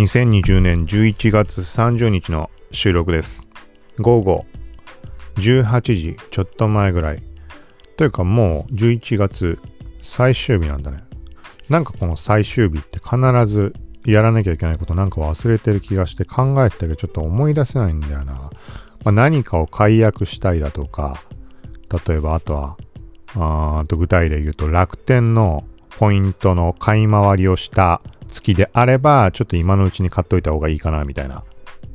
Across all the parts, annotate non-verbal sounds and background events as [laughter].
2020年11月30日の収録です。午後18時ちょっと前ぐらい。というかもう11月最終日なんだね。なんかこの最終日って必ずやらなきゃいけないことなんか忘れてる気がして考えてたけどちょっと思い出せないんだよな。まあ、何かを解約したいだとか、例えばあとは、あと具体で言うと楽天のポイントの買い回りをした月であれば、ちょっと今のうちに買っといた方がいいかなみたいな。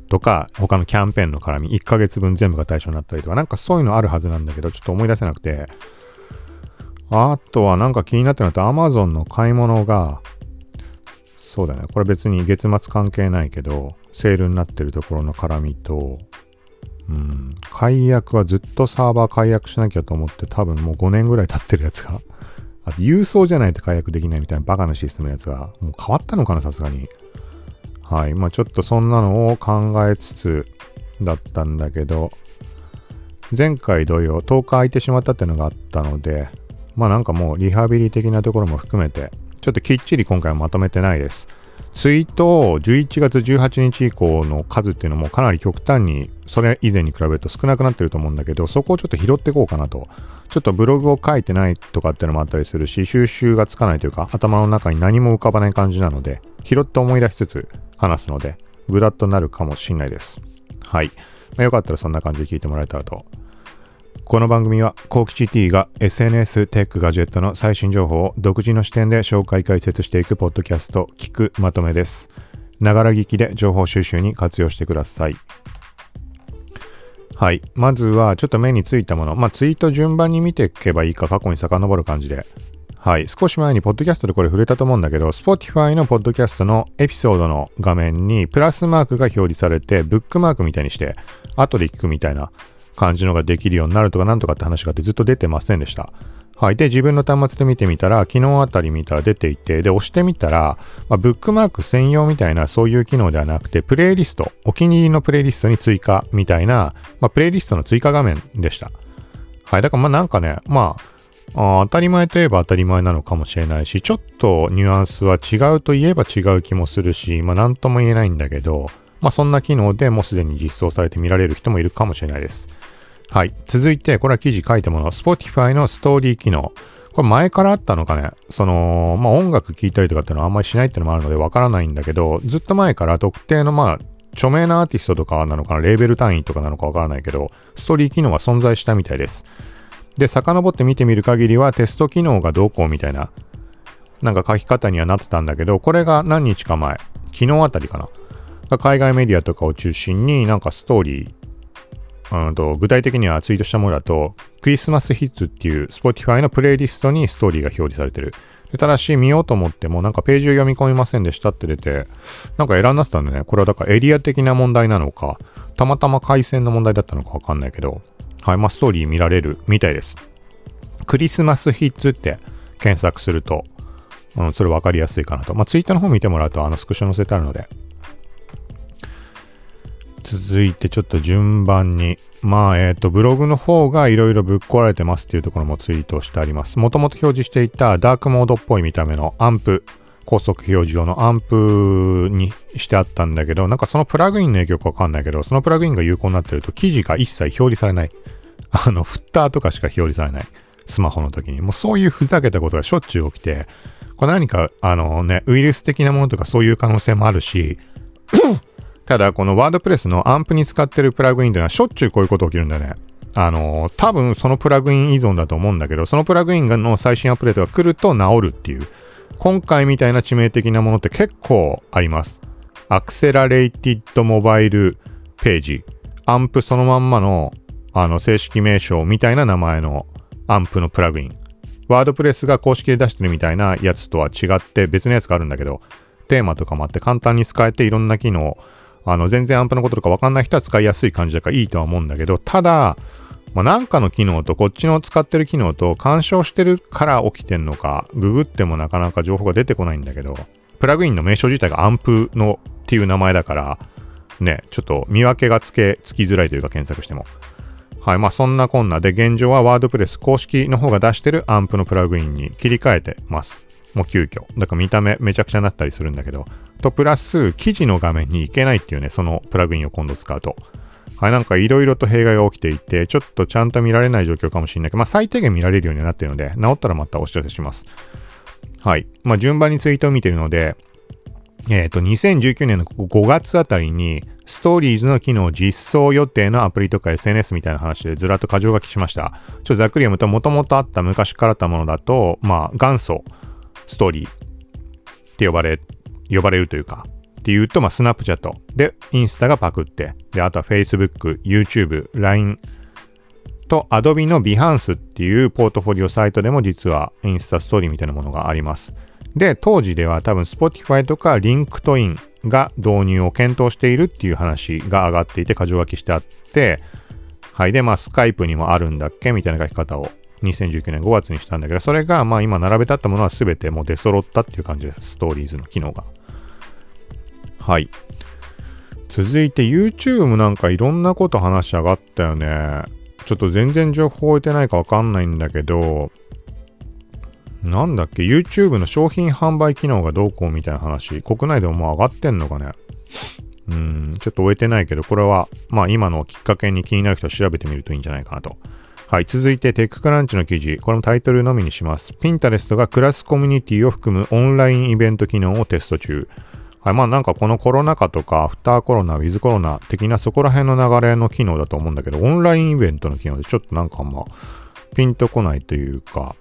とか、他のキャンペーンの絡み、1ヶ月分全部が対象になったりとか、なんかそういうのあるはずなんだけど、ちょっと思い出せなくて。あとはなんか気になってるのと、Amazon の買い物が、そうだね。これ別に月末関係ないけど、セールになってるところの絡みと、うん、解約はずっとサーバー解約しなきゃと思って多分もう5年ぐらい経ってるやつが、あと郵送じゃないと解約できないみたいなバカなシステムのやつが、もう変わったのかな、さすがに。はい。まあちょっとそんなのを考えつつだったんだけど、前回同様10日空いてしまったっていうのがあったので、まあなんかもうリハビリ的なところも含めて、ちょっときっちり今回はまとめてないです。ツイートを11月18日以降の数っていうのもかなり極端にそれ以前に比べると少なくなってると思うんだけどそこをちょっと拾っていこうかなと。ちょっとブログを書いてないとかっていうのもあったりするし収集がつかないというか頭の中に何も浮かばない感じなので拾って思い出しつつ話すのでグダッとなるかもしれないです。はい、まあ、よかったらそんな感じで聞いてもらえたらとこの番組は、コーキチ T が SNS、テック、ガジェットの最新情報を独自の視点で紹介解説していくポッドキャスト、聞くまとめです。ながら聞きで情報収集に活用してください。はい。まずは、ちょっと目についたもの。まあ、ツイート順番に見ていけばいいか、過去に遡る感じで。はい。少し前に、ポッドキャストでこれ触れたと思うんだけど、Spotify のポッドキャストのエピソードの画面に、プラスマークが表示されて、ブックマークみたいにして、後で聞くみたいな感じのができるようになるとかなんとかって話があってずっと出てませんでした。はい。で、自分の端末で見てみたら、昨日あたり見たら出ていて、で、押してみたら、まあ、ブックマーク専用みたいなそういう機能ではなくて、プレイリスト、お気に入りのプレイリストに追加みたいな、まあ、プレイリストの追加画面でした。はい。だからまあなんかね、まあ、あ当たり前といえば当たり前なのかもしれないし、ちょっとニュアンスは違うといえば違う気もするし、まあなんとも言えないんだけど、まあそんな機能でもうすでに実装されて見られる人もいるかもしれないです。はい。続いて、これは記事書いたもの。Spotify のストーリー機能。これ前からあったのかね？その、まあ音楽聴いたりとかっていうのはあんまりしないっていうのもあるのでわからないんだけど、ずっと前から特定のまあ、著名なアーティストとかなのかな、レーベル単位とかなのかわからないけど、ストーリー機能が存在したみたいです。で、遡って見てみる限りはテスト機能がどうこうみたいな、なんか書き方にはなってたんだけど、これが何日か前、昨日あたりかな。海外メディアとかを中心になんかストーリー、うんと具体的にはツイートしたものだと、クリスマスヒッツっていう Spotify のプレイリストにストーリーが表示されてる。ただし、見ようと思っても、なんかページを読み込みませんでしたって出て、なんかエラーになってたんでね、これはだからエリア的な問題なのか、たまたま回線の問題だったのかわかんないけど、はい、まあストーリー見られるみたいです。クリスマスヒッツって検索すると、うん、それ分かりやすいかなと。まあツイッターの方見てもらうと、あのスクショ載せてあるので、続いてちょっと順番に、まあ、えっ、と、ブログの方がいろいろぶっ壊れてますっていうところもツイートしてあります。もともと表示していたダークモードっぽい見た目のアンプ、高速表示用のアンプにしてあったんだけど、なんかそのプラグインの影響かわかんないけど、そのプラグインが有効になってると記事が一切表示されない。あの、フッターとかしか表示されない。スマホの時に。もうそういうふざけたことがしょっちゅう起きて、これ何か、あのね、ウイルス的なものとかそういう可能性もあるし、ただ、このワードプレスのアンプに使ってるプラグインというのはしょっちゅうこういうこと起きるんだよね。あの、多分そのプラグイン依存だと思うんだけど、そのプラグインの最新アップデートが来ると治るっていう。今回みたいな致命的なものって結構あります。アクセラレイティッドモバイルページ。アンプそのまんまの、あの、正式名称みたいな名前のアンプのプラグイン。ワードプレスが公式で出してるみたいなやつとは違って別のやつがあるんだけど、テーマとかもあって簡単に使えていろんな機能をあの、全然アンプのこととかわかんない人は使いやすい感じだからいいとは思うんだけど、ただ、まあ、なんかの機能とこっちの使ってる機能と干渉してるから起きてんのか、ググってもなかなか情報が出てこないんだけど、プラグインの名称自体がアンプのっていう名前だから、ね、ちょっと見分けがつけ、つきづらいというか検索しても。はい。まあそんなこんなで現状はワードプレス公式の方が出してるアンプのプラグインに切り替えてます。もう急遽。だから見た目めちゃくちゃになったりするんだけど、とプラス記事の画面に行けないっていうね、そのプラグインを今度使うと。はい、なんかいろいろと弊害が起きていて、ちょっとちゃんと見られない状況かもしれないけど、まあ最低限見られるようになっているので、治ったらまたお知らせします。はい。まあ順番にツイートを見てるので、えっ、ー、と、2019年の5月あたりに、ストーリーズの機能実装予定のアプリとか SNS みたいな話でずらっと箇条書きしました。ちょっとざっくり読むと、もともとあった昔からあったものだと、まあ、元祖ストーリーって呼ばれ、呼ばれるというか、っていうと、まあ、スナップチャットで、インスタがパクって、で、あとは Facebook、YouTube、LINE と Adobe の Behance っていうポートフォリオサイトでも実はインスタストーリーみたいなものがあります。で、当時では多分 Spotify とか LinkedIn が導入を検討しているっていう話が上がっていて、箇条書きしてあって、はい。で、まあ、スカイプにもあるんだっけ？みたいな書き方を2019年5月にしたんだけど、それが、まあ、今並べてあったものは全てもう出揃ったっていう感じです。ストーリーズの機能が。はい。続いて YouTube なんかいろんなこと話し上がったよね。ちょっと全然情報置いてないかわかんないんだけど、なんだっけ、YouTube の商品販売機能がどうこうみたいな話、国内でももう上がってんのかね？うん、ちょっと終えてないけど、これは、まあ今のきっかけに気になる人は調べてみるといいんじゃないかなと。はい、続いてテッククランチの記事、これもタイトルのみにします。Pinterest がクラスコミュニティを含むオンラインイベント機能をテスト中。はい、まあなんかこのコロナ禍とかアフターコロナ、ウィズコロナ的なそこら辺の流れの機能だと思うんだけど、オンラインイベントの機能でちょっとなんかあんま、ピンとこないというか、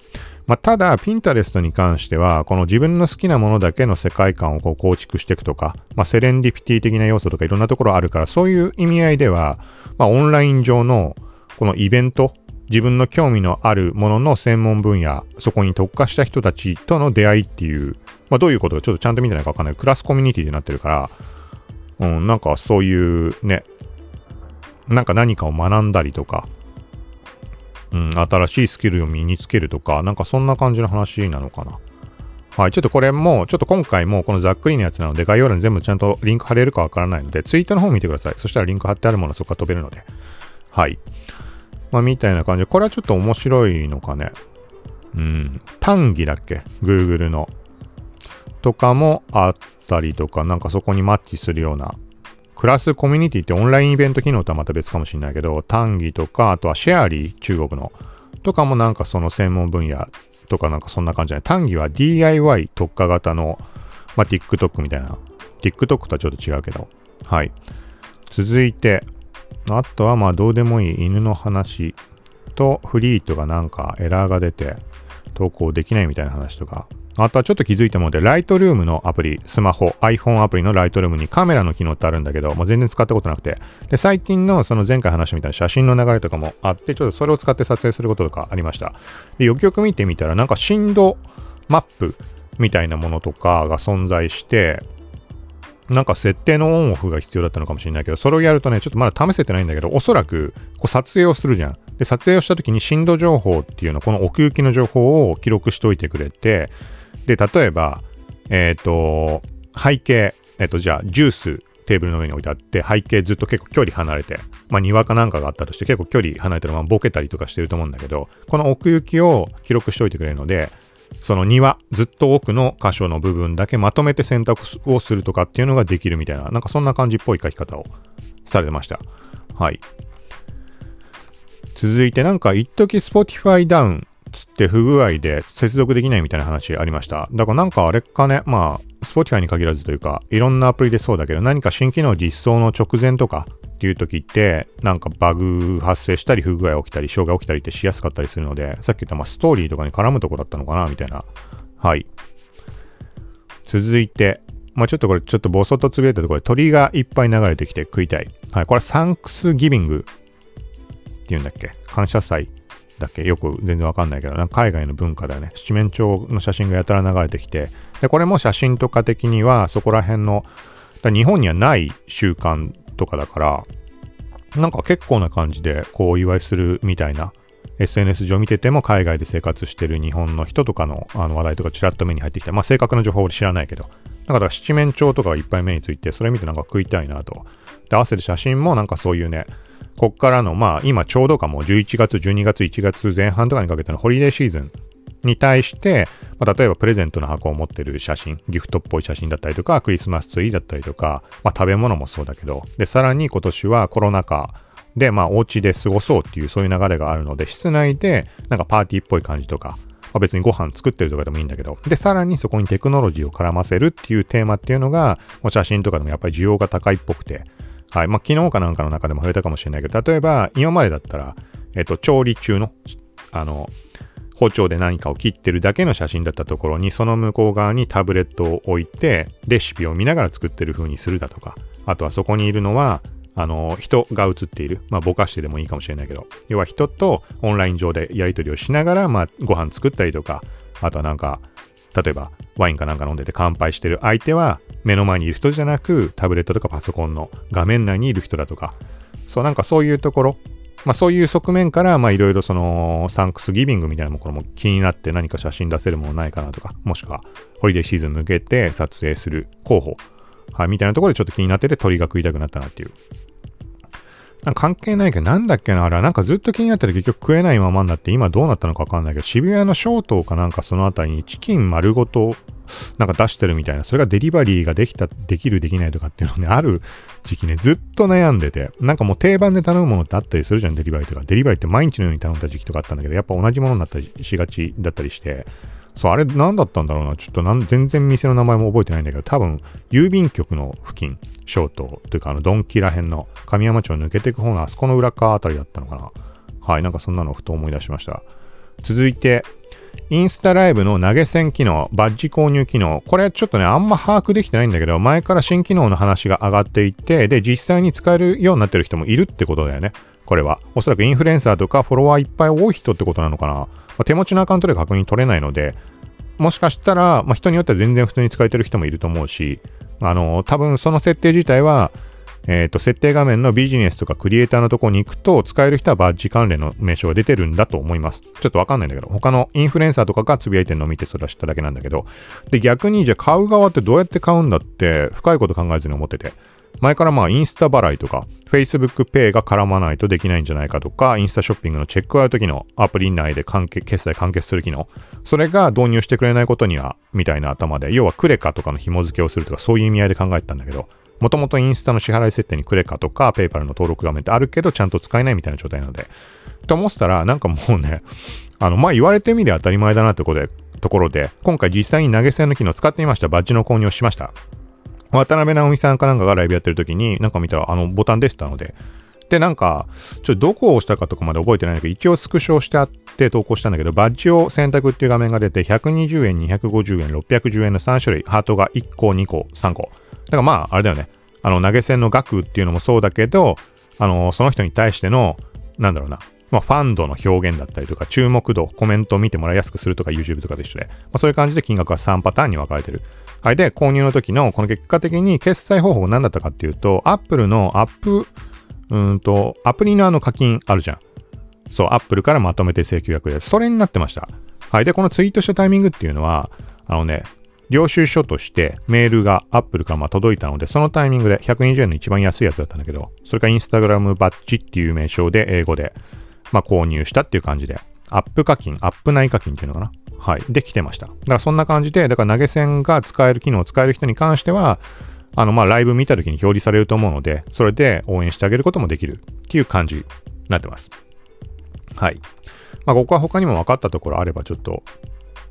まあ、ただ、ピンタレストに関しては、この自分の好きなものだけの世界観をこう構築していくとか、まあ、セレンディピティ的な要素とかいろんなところあるから、そういう意味合いでは、まあ、オンライン上のこのイベント、自分の興味のあるものの専門分野、そこに特化した人たちとの出会いっていう、まあ、どういうことかちょっとちゃんと見てないかわかんない。クラスコミュニティになってるから、うん、なんかそういうね、なんか何かを学んだりとか、うん、新しいスキルを身につけるとか、なんかそんな感じの話なのかな。はい、ちょっとこれも、ちょっと今回もこのざっくりのやつなので、概要欄に全部ちゃんとリンク貼れるかわからないので、ツイートの方見てください。そしたらリンク貼ってあるものはそこから飛べるので。はい。まあ、みたいな感じで、これはちょっと面白いのかね。うん。単義だっけ ?Google の。とかもあったりとか、なんかそこにマッチするようなクラスコミュニティってオンラインイベント機能とはまた別かもしれないけど、単義とか、あとはシェアリー、中国の、とかもなんかその専門分野とかなんかそんな感じじゃない。単義は DIY 特化型の、まあ、TikTok みたいな。TikTok とはちょっと違うけど。はい。続いて、あとはまあどうでもいい犬の話とフリートがなんかエラーが出て投稿できないみたいな話とかあとはちょっと気づいたもので、ライトルームのアプリ、スマホ、iPhone アプリのライトルームにカメラの機能ってあるんだけど、もう全然使ったことなくて。で、最近のその前回話したみたいな写真の流れとかもあって、ちょっとそれを使って撮影することとかありました。で、よくよく見てみたら、なんか振動マップみたいなものとかが存在して、なんか設定のオンオフが必要だったのかもしれないけど、それをやるとね、ちょっとまだ試せてないんだけど、おそらくこう撮影をするじゃん。で、撮影をした時に振動情報っていうの、この奥行きの情報を記録しておいてくれて、で、例えば、えっ、ー、と、背景、えっ、ー、と、じゃあ、ジュース、テーブルの上に置いてあって、背景ずっと結構距離離れて、まあ庭かなんかがあったとして結構距離離れてるままボケたりとかしてると思うんだけど、この奥行きを記録しておいてくれるので、その庭、ずっと奥の箇所の部分だけまとめて選択をするとかっていうのができるみたいな、なんかそんな感じっぽい書き方をされてました。はい。続いてなんか一時 Spotify ダウンつって不具合で接続できないみたいな話ありました。だからなんかあれかね、まあ、Spotify に限らずというか、いろんなアプリでそうだけど、何か新機能実装の直前とかっていう時って、なんかバグ発生したり、不具合起きたり、障害起きたりってしやすかったりするので、さっき言ったまあストーリーとかに絡むとこだったのかな、みたいな。はい。続いて、まあちょっとこれちょっとボソッとつぶやいたところで鳥がいっぱい流れてきて食いたい。はい、これサンクスギビングっていうんだっけ？感謝祭だっけ？よく全然わかんないけど、なんか海外の文化だよね。七面鳥の写真がやたら流れてきて、で、これも写真とか的にはそこら辺の、日本にはない習慣とかだから、なんか結構な感じでこうお祝いするみたいな SNS 上見てても海外で生活してる日本の人とかのあの話題とかちらっと目に入ってきて、まあ正確な情報俺知らないけど、だから七面鳥とかがいっぱい目について、それ見てなんか食いたいなと。で、合わせる写真もなんかそういうね、こっからの、まあ今ちょうどかも11月、12月、1月前半とかにかけてのホリデーシーズンに対して、まあ、例えばプレゼントの箱を持ってる写真、ギフトっぽい写真だったりとか、クリスマスツリーだったりとか、まあ、食べ物もそうだけど、で、さらに今年はコロナ禍で、まあ、お家で過ごそうっていうそういう流れがあるので、室内でなんかパーティーっぽい感じとか、まあ、別にご飯作ってるとかでもいいんだけど、で、さらにそこにテクノロジーを絡ませるっていうテーマっていうのが、もう写真とかでもやっぱり需要が高いっぽくて、はい。まあ、昨日かなんかの中でも触れたかもしれないけど、例えば、今までだったら、えっと、調理中の、あの、包丁で何かを切ってるだけの写真だったところに、その向こう側にタブレットを置いて、レシピを見ながら作ってる風にするだとか、あとはそこにいるのは、あの、人が映っている。まあ、ぼかしてでもいいかもしれないけど、要は人とオンライン上でやり取りをしながら、まあ、ご飯作ったりとか、あとはなんか、例えばワインかなんか飲んでて乾杯してる相手は目の前にいる人じゃなくタブレットとかパソコンの画面内にいる人だとかそうなんかそういうところまあそういう側面からまあいろいろそのサンクスギビングみたいなものも気になって何か写真出せるものないかなとかもしくはホリデーシーズン向けて撮影する候補はいみたいなところでちょっと気になってて鳥が食いたくなったなっていう。なんか関係ないけど、なんだっけな、あれは。なんかずっと気になってて結局食えないままになって今どうなったのかわかんないけど、渋谷の小東かなんかそのあたりにチキン丸ごとなんか出してるみたいな、それがデリバリーができた、できる、できないとかっていうのね、ある時期ね、ずっと悩んでて、なんかもう定番で頼むものってあったりするじゃん、デリバリーとか。デリバリーって毎日のように頼んだ時期とかあったんだけど、やっぱ同じものになったりしがちだったりして、そう、あれ何だったんだろうな。ちょっとなん全然店の名前も覚えてないんだけど、多分、郵便局の付近、小東というか、あの、ドンキら辺の神山町抜けていく方のあそこの裏側あたりだったのかな。はい、なんかそんなのふと思い出しました。続いて、インスタライブの投げ銭機能、バッジ購入機能。これちょっとね、あんま把握できてないんだけど、前から新機能の話が上がっていって、で、実際に使えるようになってる人もいるってことだよね。これは。おそらくインフルエンサーとかフォロワーいっぱい多い人ってことなのかな。まあ、手持ちのアカウントで確認取れないので、もしかしたら、まあ、人によっては全然普通に使えてる人もいると思うし、あの、多分その設定自体は、えっ、と、設定画面のビジネスとかクリエイターのとこに行くと、使える人はバッジ関連の名称が出てるんだと思います。ちょっとわかんないんだけど、他のインフルエンサーとかがつぶやいてるのを見てそれは知っただけなんだけど、で、逆にじゃあ買う側ってどうやって買うんだって、深いこと考えずに思ってて、前からまあインスタ払いとか、Facebook Pay が絡まないとできないんじゃないかとか、インスタショッピングのチェックアウト機能、アプリ内で関係決済完結する機能、それが導入してくれないことには、みたいな頭で、要はクレカとかの紐付けをするとか、そういう意味合いで考えてたんだけど、もともとインスタの支払い設定にクレカとか、ペイパルの登録画面ってあるけど、ちゃんと使えないみたいな状態なので。と思ってたら、なんかもうね、あの、まあ、言われてみりゃ当たり前だなってことで、ところで、今回実際に投げ銭の機能使ってみました。バッジの購入をしました。渡辺直美さんかなんかがライブやってる時に、なんか見たら、あの、ボタン出てたので、で、なんか、ちょっとどこを押したかとかまで覚えてないんだけど、一応スクショしてあって投稿したんだけど、バッジを選択っていう画面が出て、120円、250円、610円の3種類、ハートが1個、2個、3個。だからまあ、あれだよね。あの、投げ銭の額っていうのもそうだけど、あの、その人に対しての、なんだろうな、まあ、ファンドの表現だったりとか、注目度、コメントを見てもらいやすくするとか、YouTube とかと一緒で、まあ、そういう感じで金額は3パターンに分かれてる。はい。で、購入の時の、この結果的に決済方法が何だったかっていうと、Apple のアップ、うんと、アプリのあの課金あるじゃん。そう、Apple からまとめて請求が来るやつ。それになってました。はい。で、このツイートしたタイミングっていうのは、あのね、領収書としてメールが Apple からま届いたので、そのタイミングで120円の一番安いやつだったんだけど、それが Instagram バッジっていう名称で英語で、まあ、購入したっていう感じで、アップ課金、アップ内課金っていうのかな。はい。できてました。だからそんな感じで、だから投げ銭が使える機能を使える人に関しては、あの、まあ、ライブ見た時に表示されると思うので、それで応援してあげることもできるっていう感じになってます。はい。まあ、ここは他にも分かったところあれば、ちょっと、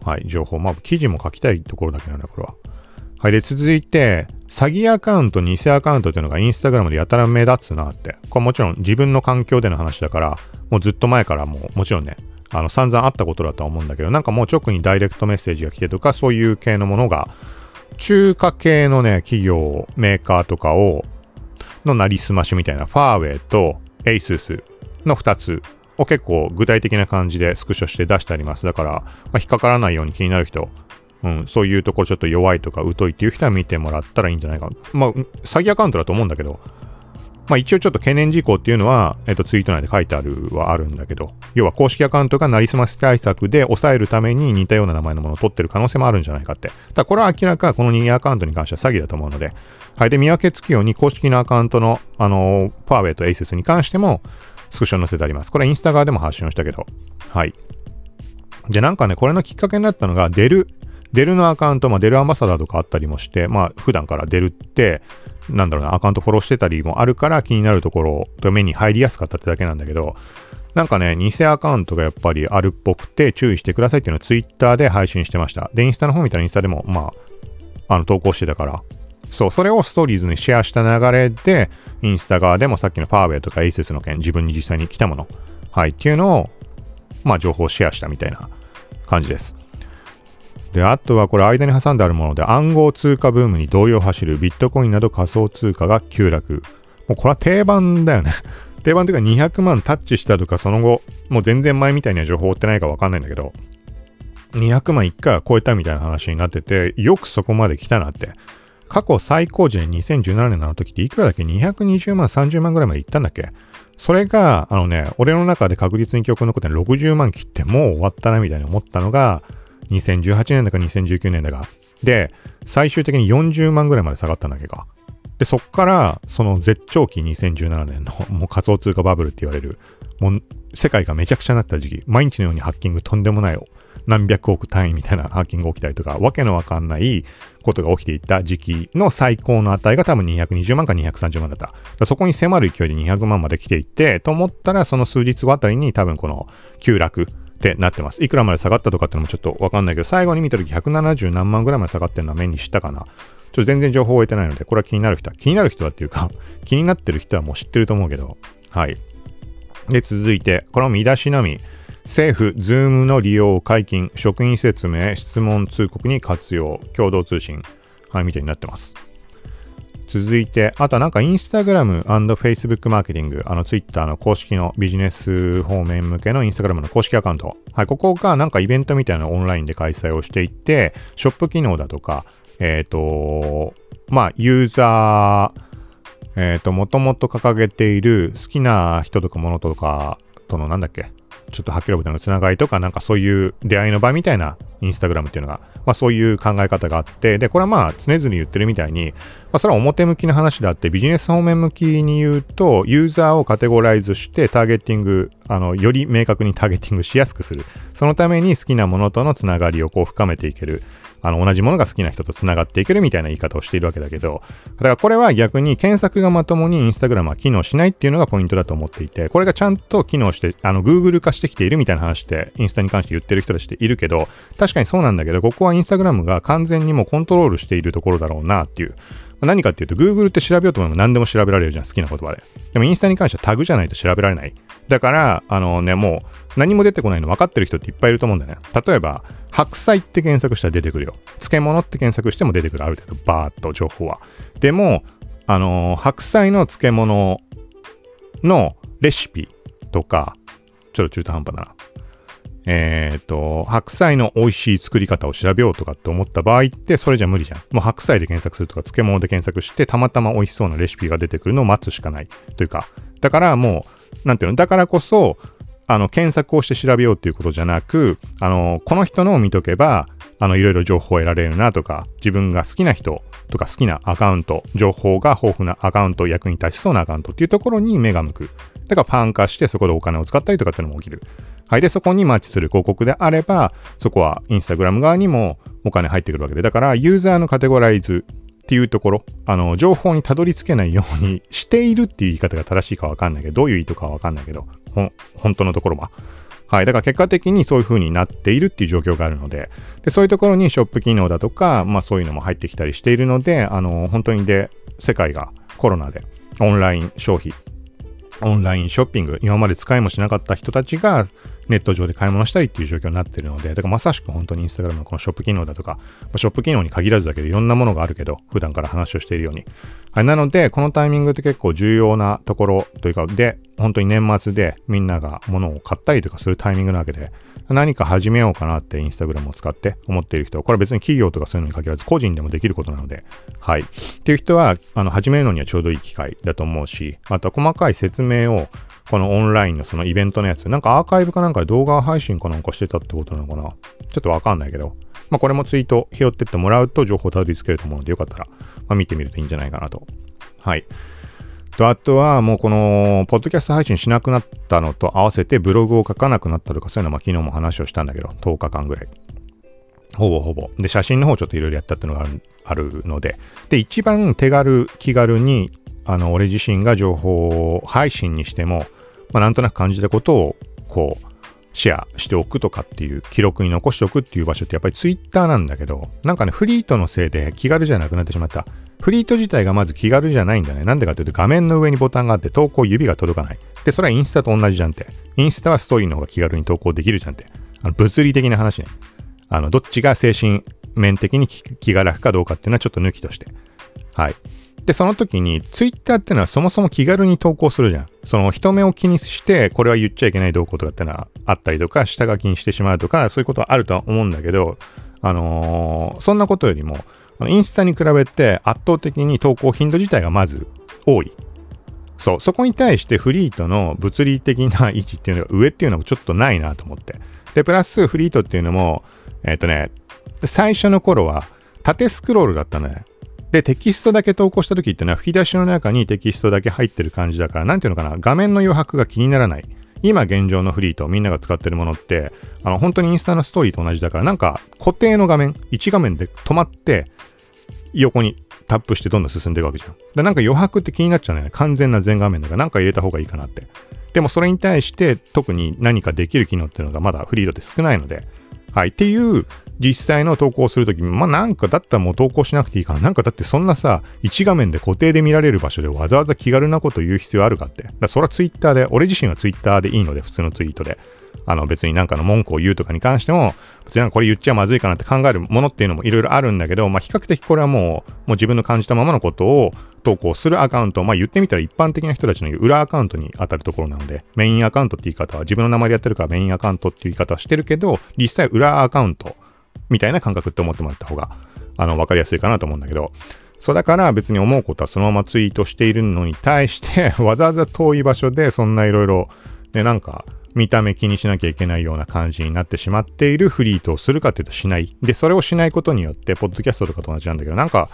はい、情報。まあ、記事も書きたいところだけなんだ、これは。はい。で、続いて、詐欺アカウント、偽アカウントっていうのがインスタグラムでやたら目立つなって。これもちろん自分の環境での話だから、もうずっと前からもう、もちろんね、あの、散々あったことだとは思うんだけど、なんかもう直にダイレクトメッセージが来てとか、そういう系のものが、中華系のね、企業、メーカーとかを、のなりすましみたいな、ファーウェイとエイススの2つを結構具体的な感じでスクショして出してあります。だから、まあ、引っかからないように気になる人、うん、そういうところちょっと弱いとか疎いっていう人は見てもらったらいいんじゃないかな。まあ、詐欺アカウントだと思うんだけど、まあ一応ちょっと懸念事項っていうのは、えっとツイート内で書いてあるはあるんだけど、要は公式アカウントがなりすまし対策で抑えるために似たような名前のものを取ってる可能性もあるんじゃないかって。ただこれは明らかこの任意アカウントに関しては詐欺だと思うので、はい。で、見分けつくように公式のアカウントの、あの、ファーウェイとエイセスに関しても、スクショ載せてあります。これインスタ側でも発信をしたけど、はい。で、なんかね、これのきっかけになったのが、デル、デルのアカウント、まあ、デルアンバサダーとかあったりもして、まあ、普段からデルって、なんだろうな、アカウントフォローしてたりもあるから気になるところと目に入りやすかったってだけなんだけど、なんかね、偽アカウントがやっぱりあるっぽくて注意してくださいっていうのをツイッターで配信してました。で、インスタの方見たらインスタでも、まあ、あの、投稿してたから、そう、それをストーリーズにシェアした流れで、インスタ側でもさっきのファーウェイとかエイセスの件、自分に実際に来たもの、はい、っていうのを、まあ、情報をシェアしたみたいな感じです。で、あとはこれ間に挟んであるもので暗号通貨ブームに同様走るビットコインなど仮想通貨が急落。もうこれは定番だよね [laughs] 定番というか200万タッチしたとかその後、もう全然前みたいな情報追ってないかわかんないんだけど、200万1回は超えたみたいな話になってて、よくそこまで来たなって。過去最高時に2017年の時っていくらだっけ ?220 万、30万ぐらいまでいったんだっけ？それが、あのね、俺の中で確実に記憶残って60万切ってもう終わったなみたいに思ったのが、2018年だか2019年だか。で、最終的に40万ぐらいまで下がったんだけか。で、そっから、その絶頂期2017年の、[laughs] もう仮想通貨バブルって言われる、もう世界がめちゃくちゃになった時期、毎日のようにハッキングとんでもない何百億単位みたいな [laughs] ハッキング起きたりとか、わけのわかんないことが起きていた時期の最高の値が多分220万か230万だった。だそこに迫る勢いで200万まで来ていって、と思ったらその数日後あたりに多分この急落、ってなってます。いくらまで下がったとかってのもちょっとわかんないけど、最後に見たとき170何万ぐらいまで下がってるのは目にしたかな。ちょっと全然情報を得てないので、これは気になる人は、気になる人はっていうか、[laughs] 気になってる人はもう知ってると思うけど、はい。で、続いて、この見出しのみ、政府、 Zoom の利用解禁、職員説明、質問通告に活用、共同通信、はい、みたいになってます。続いて、あとはなんかインスタグラム &Facebook マーケティング、あのツイッターの公式のビジネス方面向けのインスタグラムの公式アカウント。はい、ここがなんかイベントみたいなのをオンラインで開催をしていて、ショップ機能だとか、えっ、ー、と、まあ、ユーザー、えっ、ー、と、もともと掲げている好きな人とかものとかとのなんだっけ、ちょっとはっきり覚えてのつながりとか、なんかそういう出会いの場みたいなインスタグラムっていうのが、まあそういう考え方があって、で、これはまあ常々言ってるみたいに、まあそれは表向きの話であって、ビジネス方面向きに言うと、ユーザーをカテゴライズしてターゲティング、あの、より明確にターゲティングしやすくする。そのために好きなものとのつながりをこう深めていける。あの、同じものが好きな人と繋がっていけるみたいな言い方をしているわけだけど、だからこれは逆に検索がまともにインスタグラムは機能しないっていうのがポイントだと思っていて、これがちゃんと機能して、あの、Google 化してきているみたいな話ってインスタに関して言ってる人たちっているけど、確かにそうなんだけど、ここはインスタグラムが完全にもうコントロールしているところだろうなっていう。何かっていうと、Google って調べようと思えば何でも調べられるじゃん、好きな言葉で。でもインスタに関してはタグじゃないと調べられない。だから、あのね、もう何も出てこないの分かってる人っていっぱいいると思うんだよね。例えば、白菜って検索したら出てくるよ。漬物って検索しても出てくる。ある程度、バーっと情報は。でも、あのー、白菜の漬物のレシピとか、ちょっと中途半端だな。えっ、ー、と、白菜の美味しい作り方を調べようとかって思った場合って、それじゃ無理じゃん。もう白菜で検索するとか、漬物で検索して、たまたま美味しそうなレシピが出てくるのを待つしかない。というか、だからもう、なんていうの、だからこそ、あの、検索をして調べようっていうことじゃなく、あの、この人のを見とけば、あの、いろいろ情報を得られるなとか、自分が好きな人とか好きなアカウント、情報が豊富なアカウント、役に立ちそうなアカウントっていうところに目が向く。だからファン化してそこでお金を使ったりとかっていうのも起きる。はい。で、そこにマッチする広告であれば、そこはインスタグラム側にもお金入ってくるわけで、だからユーザーのカテゴライズっていうところ、あの、情報にたどり着けないようにしているっていう言い方が正しいかわかんないけど、どういう意図かわかんないけど、本当のところは。はい。だから結果的にそういう風になっているっていう状況があるので、で、そういうところにショップ機能だとか、まあそういうのも入ってきたりしているので、あの、本当にで、世界がコロナでオンライン消費、オンラインショッピング、今まで使いもしなかった人たちがネット上で買い物したりっていう状況になってるので、だからまさしく本当にインスタグラムのこのショップ機能だとか、ショップ機能に限らずだけどいろんなものがあるけど、普段から話をしているように。はい、なので、このタイミングって結構重要なところというか、で、本当に年末でみんなが物を買ったりとかするタイミングなわけで、何か始めようかなってインスタグラムを使って思っている人、これは別に企業とかそういうのに限らず個人でもできることなので、はい。っていう人は、あの、始めるのにはちょうどいい機会だと思うし、あとは細かい説明をこのオンラインのそのイベントのやつ、なんかアーカイブかなんかで動画配信かなんかしてたってことなのかなちょっとわかんないけど、まあこれもツイート拾ってってもらうと情報たどり着けると思うのでよかったら、まあ、見てみるといいんじゃないかなと。はい。と、あとはもうこの、ポッドキャスト配信しなくなったのと合わせてブログを書かなくなったとか、そういうのも昨日も話をしたんだけど、10日間ぐらい。ほぼほぼ。で、写真の方ちょっといろいろやったっていうのがあるあるので、で、一番手軽、気軽に、あの、俺自身が情報を配信にしても、まあ、なんとなく感じたことを、こう、シェアしておくとかっていう記録に残しておくっていう場所ってやっぱりツイッターなんだけど、なんかね、フリートのせいで気軽じゃなくなってしまった。フリート自体がまず気軽じゃないんだね。なんでかっていうと画面の上にボタンがあって投稿指が届かない。で、それはインスタと同じじゃんって。インスタはストーリーの方が気軽に投稿できるじゃんって。あの物理的な話ね。あの、どっちが精神面的に気が楽かどうかっていうのはちょっと抜きとして。はい。で、その時に、ツイッターってのはそもそも気軽に投稿するじゃん。その人目を気にして、これは言っちゃいけない動向とかってのはあったりとか、下書きにしてしまうとか、そういうことはあるとは思うんだけど、あのー、そんなことよりも、インスタに比べて圧倒的に投稿頻度自体がまず多い。そう、そこに対してフリートの物理的な位置っていうのが上っていうのもちょっとないなと思って。で、プラスフリートっていうのも、えっ、ー、とね、最初の頃は縦スクロールだったのね。で、テキストだけ投稿した時ってのは吹き出しの中にテキストだけ入ってる感じだから、なんていうのかな、画面の余白が気にならない。今現状のフリート、みんなが使ってるものって、あの、本当にインスタのストーリーと同じだから、なんか固定の画面、1画面で止まって、横にタップしてどんどん進んでいくわけじゃん。で、なんか余白って気になっちゃうね。完全な全画面だから、なんか入れた方がいいかなって。でもそれに対して特に何かできる機能っていうのがまだフリードって少ないので、はい。っていう実際の投稿するとき、まあなんかだったらもう投稿しなくていいかな。なんかだってそんなさ、1画面で固定で見られる場所でわざわざ気軽なこと言う必要あるかって。だそれはツイッターで、俺自身はツイッターでいいので、普通のツイートで。あの別になんかの文句を言うとかに関しても、別にこれ言っちゃまずいかなって考えるものっていうのもいろいろあるんだけど、まあ比較的これはもう、もう自分の感じたままのことを投稿するアカウント、まあ言ってみたら一般的な人たちの裏アカウントに当たるところなので、メインアカウントって言い方は自分の名前でやってるからメインアカウントっていう言い方はしてるけど、実際裏アカウントみたいな感覚って思ってもらった方が、あの、わかりやすいかなと思うんだけど、そうだから別に思うことはそのままツイートしているのに対してわざわざ遠い場所でそんないろいろ、ね、なんか、見た目気にしなきゃいけないような感じになってしまっているフリートをするかっていうとしない。で、それをしないことによって、ポッドキャストとかと同じなんだけど、なんか、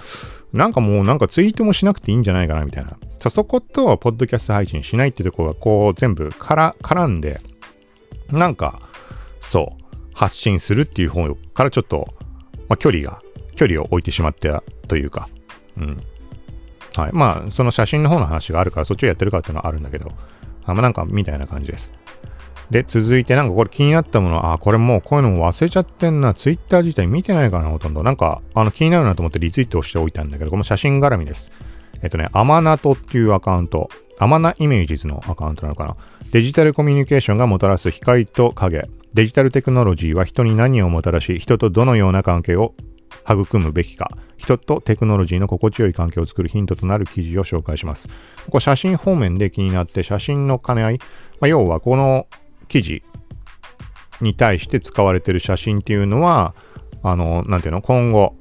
なんかもうなんかツイートもしなくていいんじゃないかなみたいな。さ、そこと、ポッドキャスト配信しないっていうところがこう全部から絡んで、なんか、そう、発信するっていう方からちょっと、まあ、距離が、距離を置いてしまったというか、うん。はい。まあ、その写真の方の話があるから、そっちをやってるかっていうのはあるんだけど、あまあ、なんか、みたいな感じです。で、続いてなんかこれ気になったもの、あ、これもうこういうのも忘れちゃってんな。ツイッター自体見てないかな、ほとんど。なんか、あの気になるなと思ってリツイートをしておいたんだけど、この写真絡みです。えっとね、アマナトっていうアカウント、アマナイメージズのアカウントなのかな。デジタルコミュニケーションがもたらす光と影。デジタルテクノロジーは人に何をもたらし、人とどのような関係を育むべきか。人とテクノロジーの心地よい関係を作るヒントとなる記事を紹介します。ここ写真方面で気になって写真の兼ね合い。まあ、要はこの記事、に対して使われてる写真っていうのは、あの、なんていうの、今後、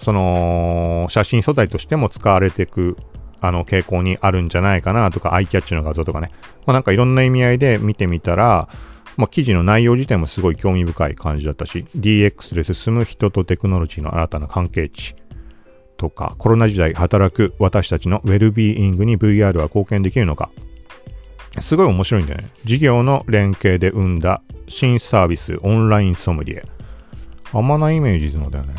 その、写真素材としても使われていく、あの、傾向にあるんじゃないかなとか、アイキャッチの画像とかね。まあ、なんかいろんな意味合いで見てみたら、まあ、記事の内容自体もすごい興味深い感じだったし、DX で進む人とテクノロジーの新たな関係値とか、コロナ時代働く私たちのウェルビーイングに VR は貢献できるのか、すごい面白いんだよね。事業の連携で生んだ新サービスオンラインソムリエ。アマナイメージズのだよね。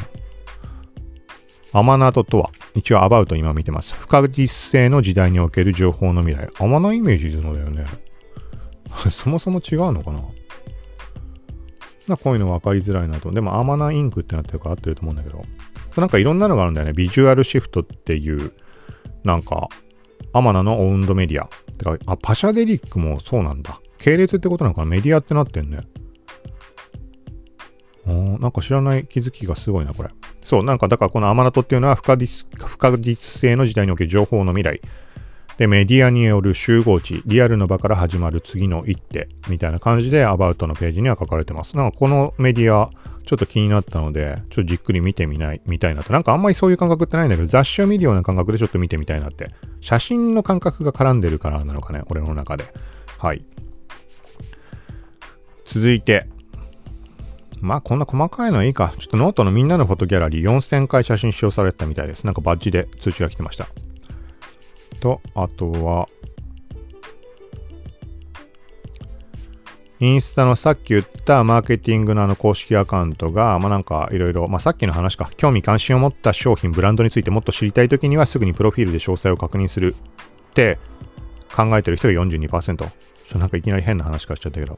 アマナトとは、一応アバウト今見てます。不確実性の時代における情報の未来。アマナイメージズのだよね。[laughs] そもそも違うのかな？なこういうの分かりづらいなと。でも、アマナインクってなってるから合ってると思うんだけど。なんかいろんなのがあるんだよね。ビジュアルシフトっていう、なんか、アマナのオウンドメディア。てか、あ、パシャデリックもそうなんだ。系列ってことなのかな？メディアってなってんね。あなんか知らない気づきがすごいな、これ。そう、なんかだからこのアマナトっていうのは不確実性の時代における情報の未来。で、メディアによる集合値、リアルの場から始まる次の一手みたいな感じでアバウトのページには書かれてます。なんかこのメディア、ちょっと気になったので、ちょっとじっくり見てみない、みたいなと。なんかあんまりそういう感覚ってないんだけど、雑誌を見るような感覚でちょっと見てみたいなって。写真の感覚が絡んでるからなのかね、俺の中で。はい。続いて、まあこんな細かいのはいいか。ちょっとノートのみんなのフォトギャラリー4000回写真使用されてたみたいです。なんかバッジで通知が来てました。と、あとは、インスタのさっき言ったマーケティングのあの公式アカウントが、まあなんかいろいろ、まあさっきの話か、興味関心を持った商品、ブランドについてもっと知りたいときにはすぐにプロフィールで詳細を確認するって考えてる人が42%。ちょっとなんかいきなり変な話かしちゃったけど、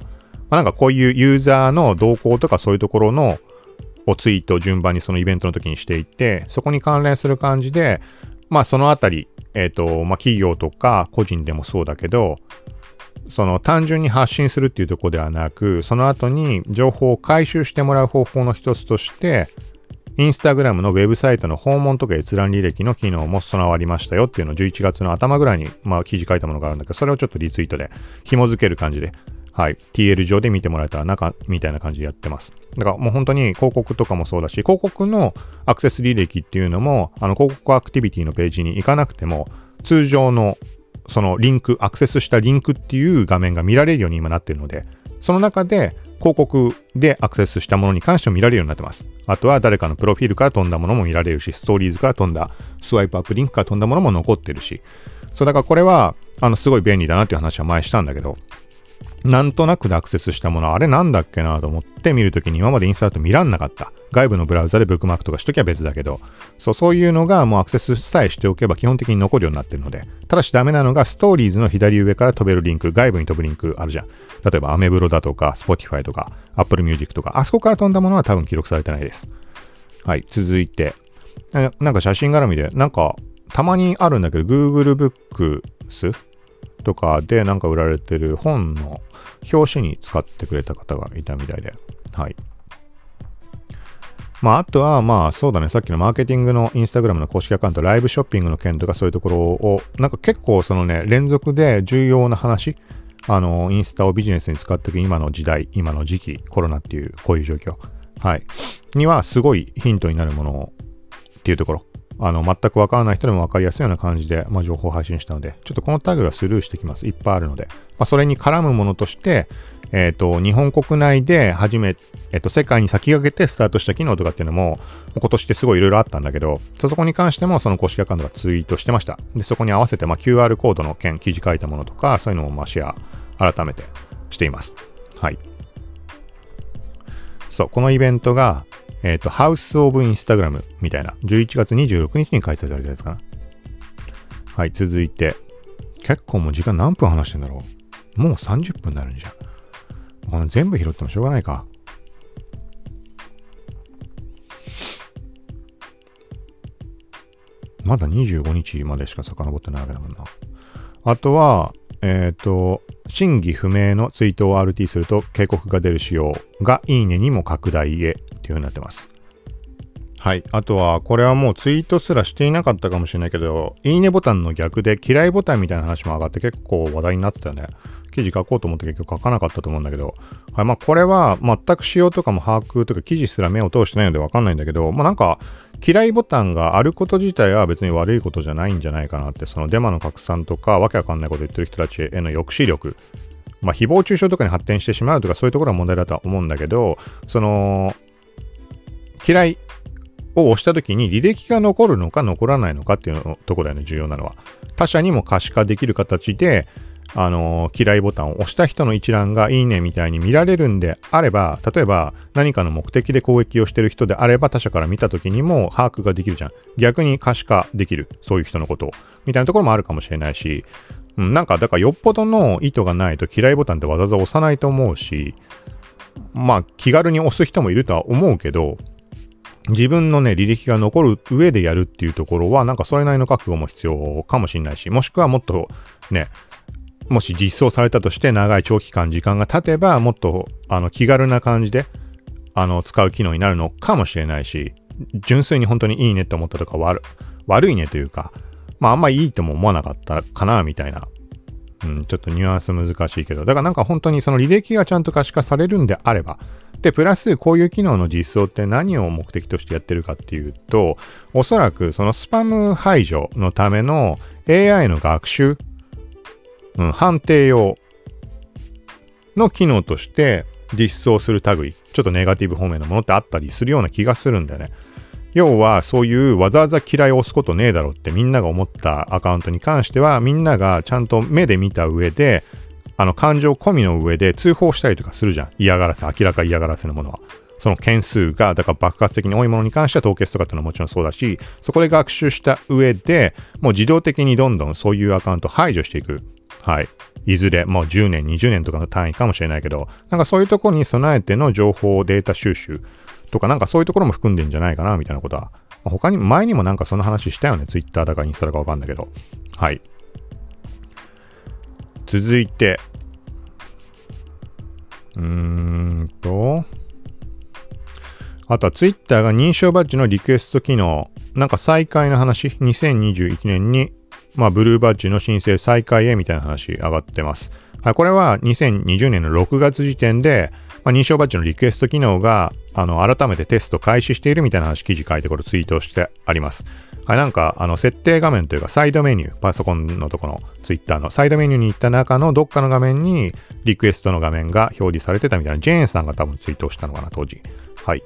まあなんかこういうユーザーの動向とかそういうところのをツイートを順番にそのイベントの時にしていって、そこに関連する感じで、まあそのあたり、えっ、ー、と、まあ企業とか個人でもそうだけど、その単純に発信するっていうとこではなく、その後に情報を回収してもらう方法の一つとして、インスタグラムのウェブサイトの訪問とか閲覧履歴の機能も備わりましたよっていうのを11月の頭ぐらいに、まあ、記事書いたものがあるんだけど、それをちょっとリツイートで紐付ける感じで、はい、TL 上で見てもらえたら中みたいな感じでやってます。だからもう本当に広告とかもそうだし、広告のアクセス履歴っていうのも、あの広告アクティビティのページに行かなくても、通常のそのリンク、アクセスしたリンクっていう画面が見られるように今なってるので、その中で広告でアクセスしたものに関しても見られるようになってます。あとは誰かのプロフィールから飛んだものも見られるし、ストーリーズから飛んだ、スワイプアップリンクから飛んだものも残ってるし、そうだからこれは、あの、すごい便利だなっていう話は前したんだけど、なんとなくでアクセスしたもの、あれなんだっけなと思って見るときに今までインスタだと見らんなかった。外部のブラウザでブックマークとかしときゃ別だけど、そう、そういうのがもうアクセスさえしておけば基本的に残るようになってるので、ただしダメなのがストーリーズの左上から飛べるリンク、外部に飛ぶリンクあるじゃん。例えばアメブロだとか、Spotify とか、Apple Music とか、あそこから飛んだものは多分記録されてないです。はい、続いて、なんか写真絡みで、なんかたまにあるんだけど、Google Books とかでなんか売られてる本の表紙に使ってくれた方がいたみたいで、はい。まあ、あとは、まあ、そうだね、さっきのマーケティングのインスタグラムの公式アカウント、ライブショッピングの件とかそういうところを、なんか結構そのね、連続で重要な話、あの、インスタをビジネスに使っていく今の時代、今の時期、コロナっていう、こういう状況、はい、にはすごいヒントになるものっていうところ、あの、全くわからない人でもわかりやすいような感じで、まあ、情報を配信したので、ちょっとこのタグはスルーしてきます。いっぱいあるので。まあ、それに絡むものとして、えっ、ー、と、日本国内で初め、えっ、ー、と、世界に先駆けてスタートした機能とかっていうのも、今年ってすごいいろいろあったんだけど、そこに関してもその公式アカウントがツイートしてました。で、そこに合わせて、まあ、QR コードの件、記事書いたものとか、そういうのをまあシェア、改めてしています。はい。そう、このイベントが、えっ、ー、と、ハウス・オブ・インスタグラムみたいな、11月26日に開催されたやつかな。はい、続いて、結構もう時間何分話してんだろうもう30分になるんじゃん。この全部拾ってもしょうがないか。まだ25日までしか遡ってないわけだもんな。あとは、えっ、ー、と、真偽不明のツイートを RT すると警告が出る仕様がいいねにも拡大へっていう風になってます。はい。あとは、これはもうツイートすらしていなかったかもしれないけど、いいねボタンの逆で嫌いボタンみたいな話も上がって結構話題になってたよね。記事書こうと思って結局書かなかったと思うんだけど、はい。まあこれは全く仕様とかも把握とか記事すら目を通してないのでわかんないんだけど、まあなんか嫌いボタンがあること自体は別に悪いことじゃないんじゃないかなって、そのデマの拡散とかわけわかんないこと言ってる人たちへの抑止力、まあ誹謗中傷とかに発展してしまうとかそういうところは問題だとは思うんだけど、その、嫌いを押した時に履歴が残るのか残らないのかっていうとこだよね、重要なのは。他者にも可視化できる形で、あのー、嫌いボタンを押した人の一覧がいいねみたいに見られるんであれば、例えば何かの目的で攻撃をしてる人であれば他者から見た時にも把握ができるじゃん。逆に可視化できる。そういう人のことを。みたいなところもあるかもしれないし、うん、なんか、だからよっぽどの意図がないと嫌いボタンってわざわざ押さないと思うし、まあ気軽に押す人もいるとは思うけど、自分のね、履歴が残る上でやるっていうところは、なんかそれなりの覚悟も必要かもしれないし、もしくはもっとね、もし実装されたとして長い長期間時間が経てば、もっとあの気軽な感じで、あの、使う機能になるのかもしれないし、純粋に本当にいいねって思ったとか悪、悪いねというか、まああんまいいとも思わなかったかな、みたいな。うん、ちょっとニュアンス難しいけど、だからなんか本当にその履歴がちゃんと可視化されるんであれば、で、プラス、こういう機能の実装って何を目的としてやってるかっていうと、おそらくそのスパム排除のための AI の学習、うん、判定用。の機能として実装する類、ちょっとネガティブ方面のものってあったりするような気がするんだよね。要はそういうわざわざ嫌いを押すことねえだろってみんなが思ったアカウントに関してはみんながちゃんと目で見た上であの感情込みの上で通報したりとかするじゃん。嫌がらせ明らか嫌がらせのものは。その件数がだから爆発的に多いものに関しては凍結とかっていうのはもちろんそうだしそこで学習した上でもう自動的にどんどんそういうアカウント排除していく。はい。いずれもう10年20年とかの単位かもしれないけどなんかそういうところに備えての情報データ収集とかなんかそういうところも含んでんじゃないかなみたいなことは、まあ、他に前にもなんかその話したよね Twitter だかインスタだかわかんないけど。はい。続いてうーんとあとは Twitter が認証バッジのリクエスト機能なんか再開の話2021年にまあ、ブルーバッジの申請再開へみたいな話上がってます。はい、これは2020年の6月時点で、まあ、認証バッジのリクエスト機能があの改めてテスト開始しているみたいな話記事書いてこれツイートしてあります。はい、なんかあの設定画面というかサイドメニュー、パソコンのとこのツイッターのサイドメニューに行った中のどっかの画面にリクエストの画面が表示されてたみたいなジェーンさんが多分ツイートしたのかな当時。はい。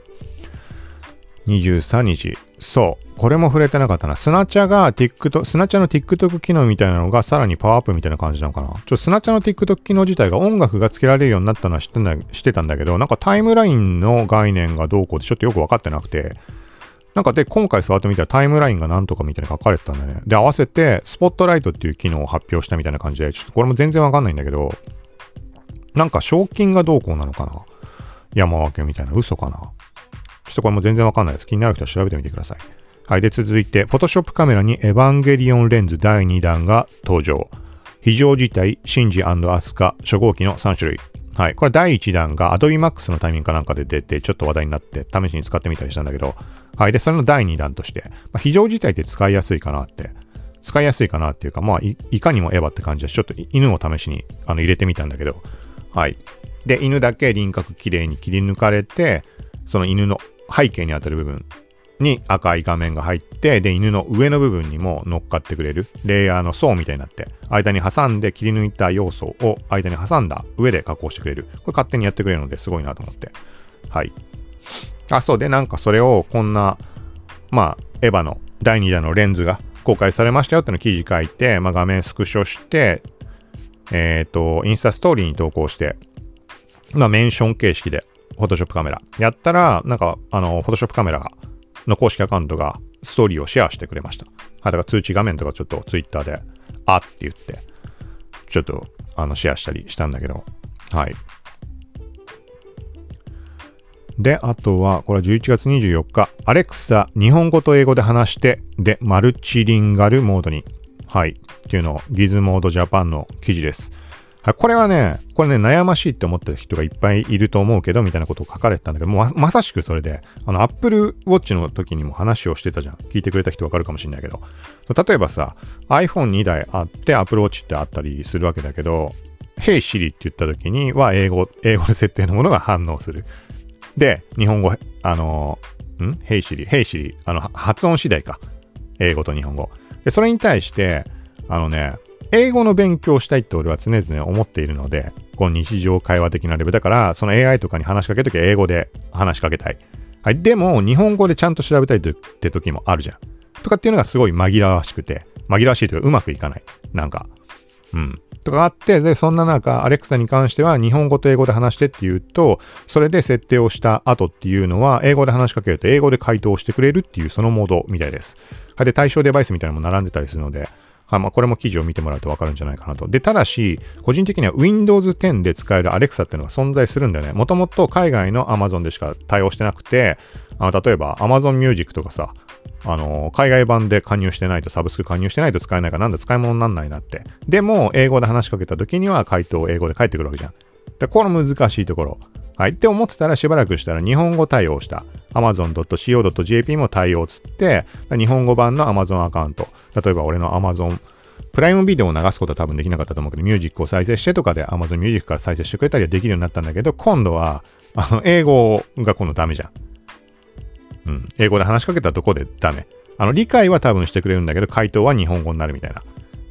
23日。そう。これも触れてなかったな。スナチャが TikTok、スナチャの TikTok 機能みたいなのがさらにパワーアップみたいな感じなのかな。ちょ、スナチャの TikTok 機能自体が音楽が付けられるようになったのは知ってんだしてたんだけど、なんかタイムラインの概念がどうこうってちょっとよくわかってなくて、なんかで、今回触ってみたらタイムラインがなんとかみたいな書かれてたんだね。で、合わせて、スポットライトっていう機能を発表したみたいな感じで、ちょっとこれも全然わかんないんだけど、なんか賞金がどうこうなのかな山分けみたいな嘘かなちょっとこれも全然わかんないです。気になる人は調べてみてください。はい。で、続いて、Photoshop カメラにエヴァンゲリオンレンズ第2弾が登場。非常事態、シンジアスカ、初号機の3種類。はい。これ第1弾が Adobe Max のタイミングかなんかで出て、ちょっと話題になって、試しに使ってみたりしたんだけど、はい。で、それの第2弾として、まあ、非常事態って使いやすいかなって、使いやすいかなっていうか、まあい、いかにもエヴァって感じで、ちょっと犬を試しにあの入れてみたんだけど、はい。で、犬だけ輪郭きれいに切り抜かれて、その犬の背景にあたる部分に赤い画面が入って、で、犬の上の部分にも乗っかってくれる、レイヤーの層みたいになって、間に挟んで切り抜いた要素を間に挟んだ上で加工してくれる。これ勝手にやってくれるのですごいなと思って。はい。あ、そうで、なんかそれをこんな、まあ、エヴァの第2弾のレンズが公開されましたよっての記事書いて、まあ、画面スクショして、えっ、ー、と、インスタストーリーに投稿して、まあ、メンション形式でフォトショップカメラ。やったら、なんか、あの、フォトショップカメラの公式アカウントがストーリーをシェアしてくれました。はい、だから通知画面とかちょっとツイッターで、あって言って、ちょっと、あの、シェアしたりしたんだけど、はい。で、あとは、これは11月24日、アレクサ、日本語と英語で話して、で、マルチリンガルモードに。はい。っていうのを、ギズモードジャパンの記事です。これはね、これね、悩ましいって思ってる人がいっぱいいると思うけど、みたいなことを書かれてたんだけど、ままさしくそれで、あの、Apple Watch の時にも話をしてたじゃん。聞いてくれた人わかるかもしれないけど。例えばさ、iPhone2 台あって、Apple Watch ってあったりするわけだけど、Hey Siri って言った時には、英語、英語で設定のものが反応する。で、日本語、あの、ん ?Hey Siri、Hey Siri、あの、発音次第か。英語と日本語。で、それに対して、あのね、英語の勉強をしたいって俺は常々思っているので、この日常会話的なレベルだから、その AI とかに話しかけるときは英語で話しかけたい。はい。でも、日本語でちゃんと調べたいって時もあるじゃん。とかっていうのがすごい紛らわしくて、紛らわしいというかうまくいかない。なんか、うん。とかあって、で、そんな中、アレクサに関しては日本語と英語で話してって言うと、それで設定をした後っていうのは、英語で話しかけると英語で回答してくれるっていうそのモードみたいです。はい。で、対象デバイスみたいなのも並んでたりするので、はいまあ、これも記事を見てもらうとわかるんじゃないかなと。で、ただし、個人的には Windows 10で使える Alexa っていうのが存在するんだよね。もともと海外の Amazon でしか対応してなくて、あの例えば Amazon Music とかさ、あの海外版で加入してないと、サブスク加入してないと使えないからなんだ使い物になんないなって。でも、英語で話しかけた時には回答を英語で返ってくるわけじゃん。で、この難しいところ。はい。って思ってたらしばらくしたら日本語対応した amazon.co.jp も対応つって、日本語版の Amazon アカウント。例えば俺の Amazon プライムビデオを流すことは多分できなかったと思うけど、ミュージックを再生してとかで Amazon Music から再生してくれたりはできるようになったんだけど、今度は、あの、英語が今度ダメじゃん。うん。英語で話しかけたとこでダメ？あの、理解は多分してくれるんだけど、回答は日本語になるみたいな。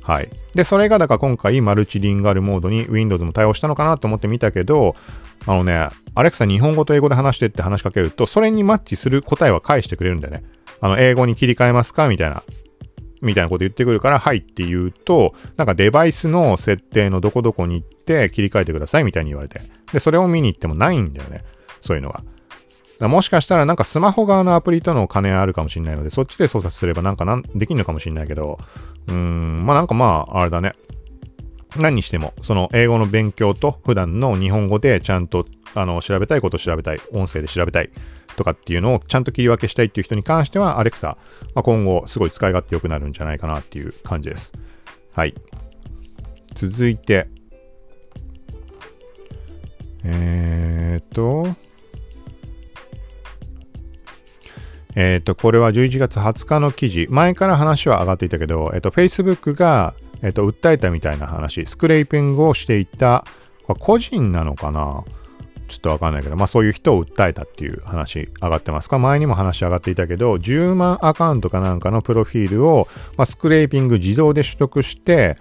はい。で、それがだから今回マルチリンガルモードに Windows も対応したのかなと思って見たけど、あのね、アレクサ日本語と英語で話してって話しかけると、それにマッチする答えは返してくれるんだよね。あの、英語に切り替えますか？みたいな、みたいなこと言ってくるから、はいって言うと、なんかデバイスの設定のどこどこに行って切り替えてくださいみたいに言われて。で、それを見に行ってもないんだよね。そういうのが。もしかしたらなんかスマホ側のアプリとの兼ね合いあるかもしれないので、そっちで操作すればなんかなんできるのかもしれないけど、うーん、まあなんかまあ、あれだね。何にしても、その英語の勉強と普段の日本語でちゃんとあの調べたいことを調べたい、音声で調べたいとかっていうのをちゃんと切り分けしたいっていう人に関しては、アレクサ、まあ、今後すごい使い勝手良くなるんじゃないかなっていう感じです。はい。続いて、えー、っと、えっ、と、これは11月20日の記事。前から話は上がっていたけど、えっ、と、Facebook が、えっ、と、訴えたみたいな話、スクレーピングをしていた、個人なのかな。ちょっとわかんないけど、まあそういう人を訴えたっていう話上がってますか。前にも話上がっていたけど、10万アカウントかなんかのプロフィールを、まあ、スクレーピング自動で取得して、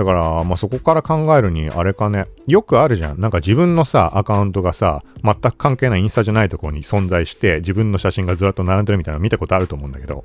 だから、まあ、そこから考えるに、あれかね、よくあるじゃん。なんか自分のさ、アカウントがさ、全く関係ないインスタじゃないところに存在して、自分の写真がずらっと並んでるみたいなの見たことあると思うんだけど、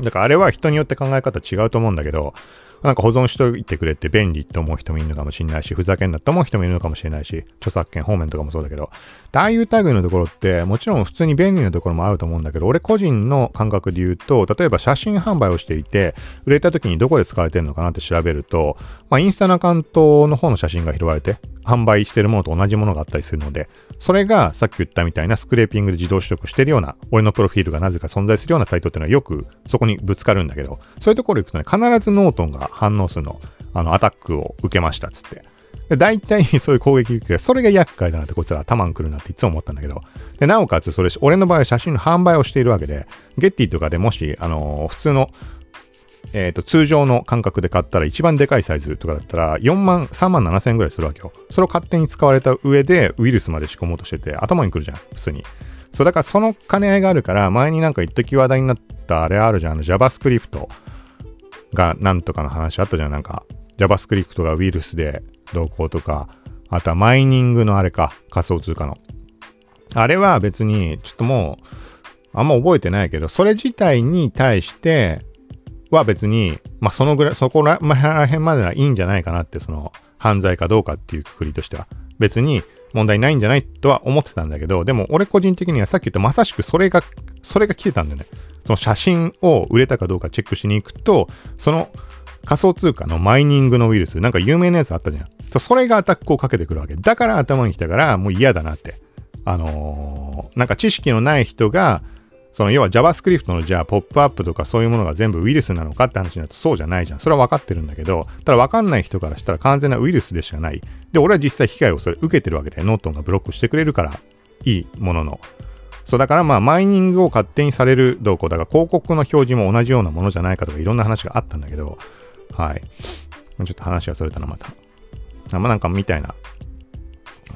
だからあれは人によって考え方違うと思うんだけど、なんか保存しといてくれて便利と思う人もいるのかもしれないし、ふざけんなって思う人もいるのかもしれないし、著作権方面とかもそうだけど、ああいう類のところって、もちろん普通に便利なところもあると思うんだけど、俺個人の感覚で言うと、例えば写真販売をしていて、売れた時にどこで使われてるのかなって調べると、まあ、インスタのアカウントの方の写真が拾われて、販売してるものと同じものがあったりするので、それがさっき言ったみたいなスクレーピングで自動取得してるような、俺のプロフィールがなぜか存在するようなサイトっていうのはよくそこにぶつかるんだけど、そういうところ行くとね、必ずノートンが反応するの。あの、アタックを受けましたっつって。で、大体 [laughs] そういう攻撃受けそれが厄介だなってこいつら頭にくるなっていつも思ったんだけど。で、なおかつそれ、俺の場合は写真の販売をしているわけで、ゲッティとかでもし、あのー、普通のえっ、ー、と、通常の感覚で買ったら一番でかいサイズとかだったら4万、3万7千円ぐらいするわけよ。それを勝手に使われた上でウイルスまで仕込もうとしてて頭にくるじゃん、普通に。そう、だからその兼ね合いがあるから、前になんか一時話題になったあれあるじゃん、あの JavaScript がなんとかの話あったじゃん、なんか JavaScript がウイルスでどうこうとか、あとはマイニングのあれか、仮想通貨の。あれは別に、ちょっともう、あんま覚えてないけど、それ自体に対して、は別に、まあ、そのぐらい、そこら辺まではいいんじゃないかなって、その、犯罪かどうかっていうくくりとしては、別に問題ないんじゃないとは思ってたんだけど、でも俺個人的にはさっき言ったまさしくそれが、それが来てたんだよね。その写真を売れたかどうかチェックしに行くと、その仮想通貨のマイニングのウイルス、なんか有名なやつあったじゃん。それがアタックをかけてくるわけ。だから頭に来たから、もう嫌だなって。あのー、なんか知識のない人が、その要は JavaScript のじゃあポップアップとかそういうものが全部ウイルスなのかって話になるとそうじゃないじゃん。それは分かってるんだけど、ただ分かんない人からしたら完全なウイルスでしかない。で、俺は実際被害をそれ受けてるわけで、ノートンがブロックしてくれるからいいものの。そうだからまあマイニングを勝手にされる動向だから広告の表示も同じようなものじゃないかとかいろんな話があったんだけど、はい。ちょっと話がそれたな、また。まあなんかみたいな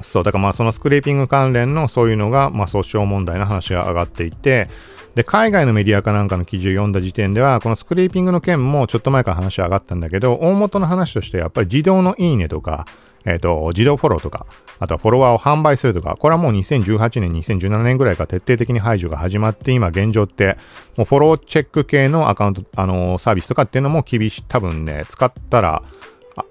そう、だからまあそのスクレーピング関連のそういうのが、まあ訴訟問題の話が上がっていて、で、海外のメディアかなんかの記事を読んだ時点では、このスクレーピングの件もちょっと前から話上がったんだけど、大元の話としてやっぱり自動のいいねとか、えっ、と、自動フォローとか、あとはフォロワーを販売するとか、これはもう2018年、2017年ぐらいから徹底的に排除が始まって、今現状って、もうフォローチェック系のアカウント、あのー、サービスとかっていうのも厳しい、多分ね、使ったら、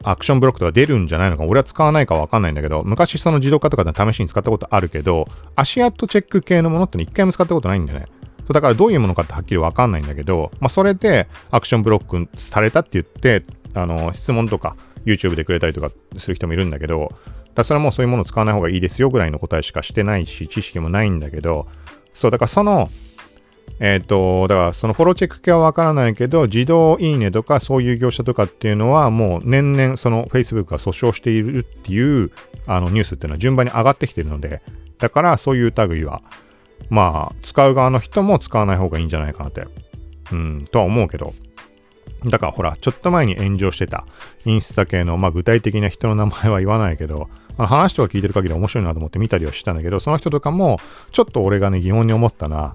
アクションブロックとか出るんじゃないのか、俺は使わないかわかんないんだけど、昔その自動化とかで試しに使ったことあるけど、足跡チェック系のものって一回も使ったことないんだよね。だからどういうものかってはっきりわかんないんだけど、まあ、それでアクションブロックされたって言って、あの、質問とか YouTube でくれたりとかする人もいるんだけど、だそれはもうそういうものを使わない方がいいですよぐらいの答えしかしてないし、知識もないんだけど、そう、だからその、えっ、ー、と、だからそのフォローチェック系はわからないけど、自動いいねとかそういう業者とかっていうのはもう年々その Facebook が訴訟しているっていうあのニュースっていうのは順番に上がってきてるので、だからそういう類は、まあ、使う側の人も使わない方がいいんじゃないかなって、うん、とは思うけど、だからほら、ちょっと前に炎上してたインスタ系の、まあ具体的な人の名前は言わないけど、あの話とか聞いてる限り面白いなと思って見たりはしたんだけど、その人とかも、ちょっと俺がね、疑問に思ったな、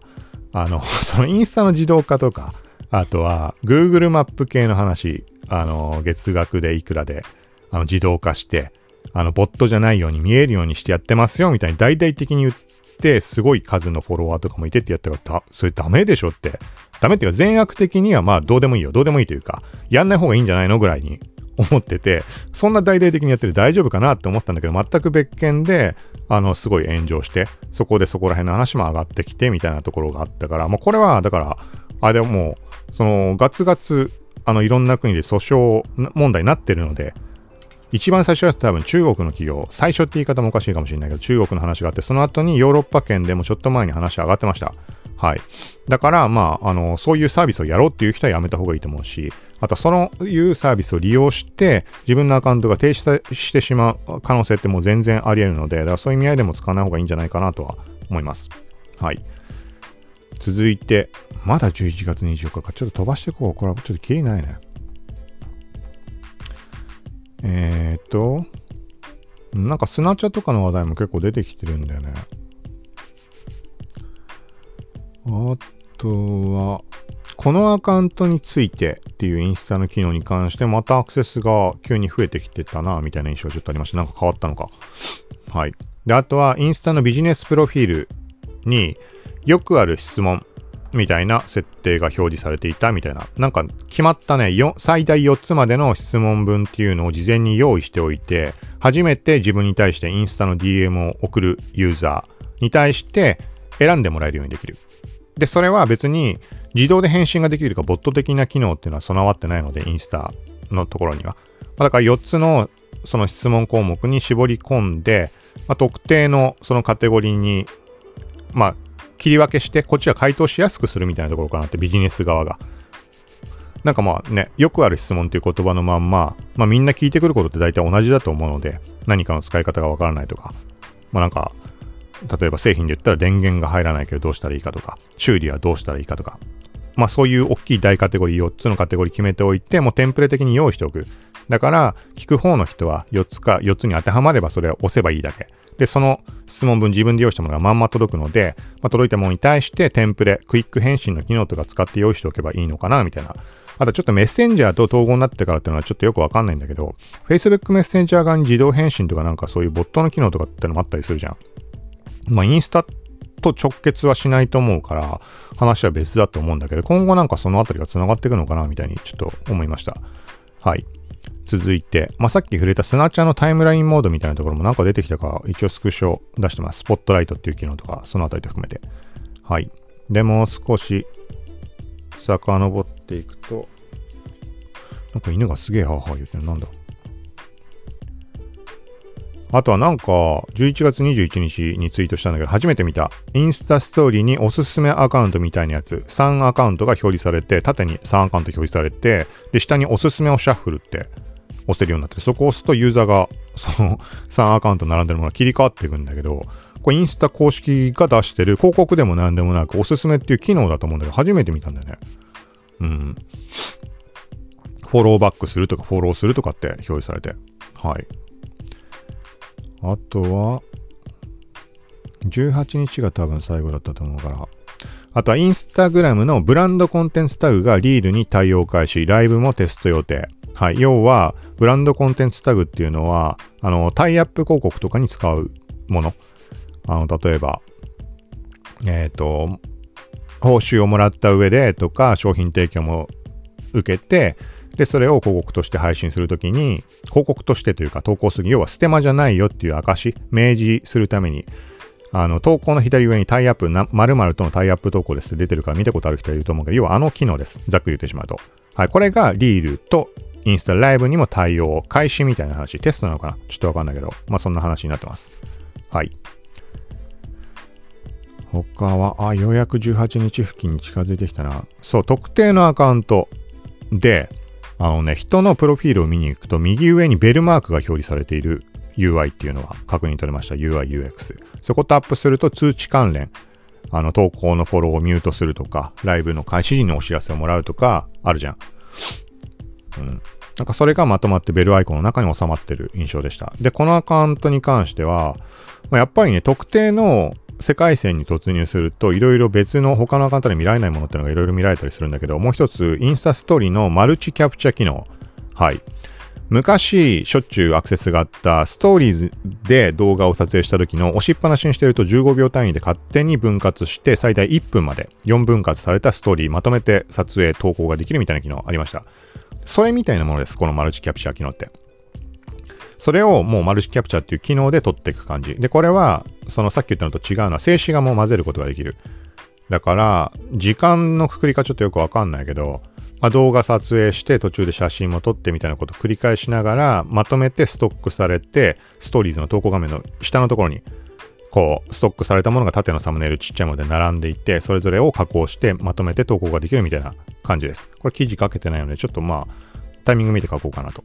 あの、[laughs] そのインスタの自動化とか、あとは Google マップ系の話、あの、月額でいくらで、あの、自動化して、あの、ボットじゃないように見えるようにしてやってますよ、みたいに大々的に言って、すごい数のフォロワーとかもいてってやったら、それダメでしょって。ダメっていうか、善悪的にはまあどうでもいいよ。どうでもいいというか、やんない方がいいんじゃないのぐらいに思ってて、そんな大々的にやってて大丈夫かなって思ったんだけど、全く別件で、あの、すごい炎上して、そこでそこら辺の話も上がってきて、みたいなところがあったから、もうこれは、だから、あれはもう、その、ガツガツ、あの、いろんな国で訴訟問題になってるので、一番最初は多分中国の企業、最初って言い方もおかしいかもしれないけど、中国の話があって、その後にヨーロッパ圏でもちょっと前に話上がってました。はい。だから、まあ、あの、そういうサービスをやろうっていう人はやめた方がいいと思うし、あと、そのいうサービスを利用して、自分のアカウントが停止してしまう可能性ってもう全然あり得るので、だからそういう意味合いでも使わない方がいいんじゃないかなとは思います。はい。続いて、まだ11月24日か。ちょっと飛ばしていこう。これはちょっときりないね。えーっと、なんかスナチャとかの話題も結構出てきてるんだよね。あとは、このアカウントについてっていうインスタの機能に関してまたアクセスが急に増えてきてたなみたいな印象ちょっとありました。なんか変わったのか。はい。で、あとはインスタのビジネスプロフィールによくある質問みたいな設定が表示されていたみたいな。なんか決まったね、最大4つまでの質問文っていうのを事前に用意しておいて、初めて自分に対してインスタの DM を送るユーザーに対して選んでもらえるようにできる。で、それは別に自動で返信ができるか、ボット的な機能っていうのは備わってないので、インスタのところには。まだから4つのその質問項目に絞り込んで、まあ、特定のそのカテゴリーに、まあ、切り分けして、こっちは回答しやすくするみたいなところかなって、ビジネス側が。なんかまあね、よくある質問っていう言葉のまんま、まあみんな聞いてくることって大体同じだと思うので、何かの使い方がわからないとか、まあなんか、例えば製品で言ったら電源が入らないけどどうしたらいいかとか、修理はどうしたらいいかとか、まあそういう大きい大カテゴリー、4つのカテゴリー決めておいて、もうテンプレ的に用意しておく。だから、聞く方の人は4つか4つに当てはまればそれを押せばいいだけ。で、その質問文自分で用意したものがまんま届くので、まあ、届いたものに対してテンプレ、クイック返信の機能とか使って用意しておけばいいのかな、みたいな。あとちょっとメッセンジャーと統合になってからっていうのはちょっとよくわかんないんだけど、Facebook メッセンジャー側に自動返信とかなんかそういうボットの機能とかってのもあったりするじゃん。まあ、インスタと直結はしないと思うから、話は別だと思うんだけど、今後なんかそのあたりが繋がっていくのかな、みたいにちょっと思いました。はい。続いて、まあ、さっき触れたスナチャのタイムラインモードみたいなところもなんか出てきたか、一応スクショ出してます。スポットライトっていう機能とか、そのあたりと含めて。はい。で、もう少し、遡っていくと、なんか犬がすげえハーハー言ってる。なんだ？あとはなんか、11月21日にツイートしたんだけど、初めて見た。インスタストーリーにおすすめアカウントみたいなやつ、3アカウントが表示されて、縦に3アカウント表示されて、で、下におすすめをシャッフルって押せるようになって、そこを押すとユーザーが、その3アカウント並んでるものが切り替わっていくんだけど、これインスタ公式が出してる広告でも何でもなく、おすすめっていう機能だと思うんだけど、初めて見たんだよね。うん。フォローバックするとか、フォローするとかって表示されて。はい。あとは、18日が多分最後だったと思うから。あとはインスタグラムのブランドコンテンツタグがリールに対応開始、ライブもテスト予定。はい。要は、ブランドコンテンツタグっていうのは、あの、タイアップ広告とかに使うもの。あの、例えば、えっ、と、報酬をもらった上でとか、商品提供も受けて、で、それを広告として配信するときに、広告としてというか投稿する要はステマじゃないよっていう証、明示するために、あの、投稿の左上にタイアップ、な〇〇とのタイアップ投稿ですって出てるから見たことある人いると思うけど、要はあの機能です。ざっくり言ってしまうと。はい、これがリールとインスタライブにも対応、開始みたいな話、テストなのかなちょっとわかんないけど、まあそんな話になってます。はい。他は、あ、ようやく18日付近に近づいてきたな。そう、特定のアカウントで、あのね、人のプロフィールを見に行くと、右上にベルマークが表示されている UI っていうのが確認取れました。UI、UX。そこタップすると通知関連、あの、投稿のフォローをミュートするとか、ライブの開始時にお知らせをもらうとか、あるじゃん。うん。なんかそれがまとまってベルアイコンの中に収まってる印象でした。で、このアカウントに関しては、まあ、やっぱりね、特定の世界線に突入すると、いろいろ別の他のアカウントで見られないものっていうのがいろいろ見られたりするんだけど、もう一つ、インスタストーリーのマルチキャプチャ機能。はい。昔しょっちゅうアクセスがあったストーリーズで動画を撮影した時の押しっぱなしにしてると15秒単位で勝手に分割して最大1分まで4分割されたストーリーまとめて撮影投稿ができるみたいな機能ありました。それみたいなものです。このマルチキャプチャー機能って。それをもうマルチキャプチャーっていう機能で撮っていく感じ。で、これは、そのさっき言ったのと違うのは静止画も混ぜることができる。だから、時間のくくりかちょっとよくわかんないけど、まあ、動画撮影して途中で写真も撮ってみたいなことを繰り返しながらまとめてストックされてストーリーズの投稿画面の下のところにこうストックされたものが縦のサムネイルちっちゃいもので並んでいてそれぞれを加工してまとめて投稿ができるみたいな感じです。これ記事書けてないのでちょっとまあタイミング見て書こうかなと。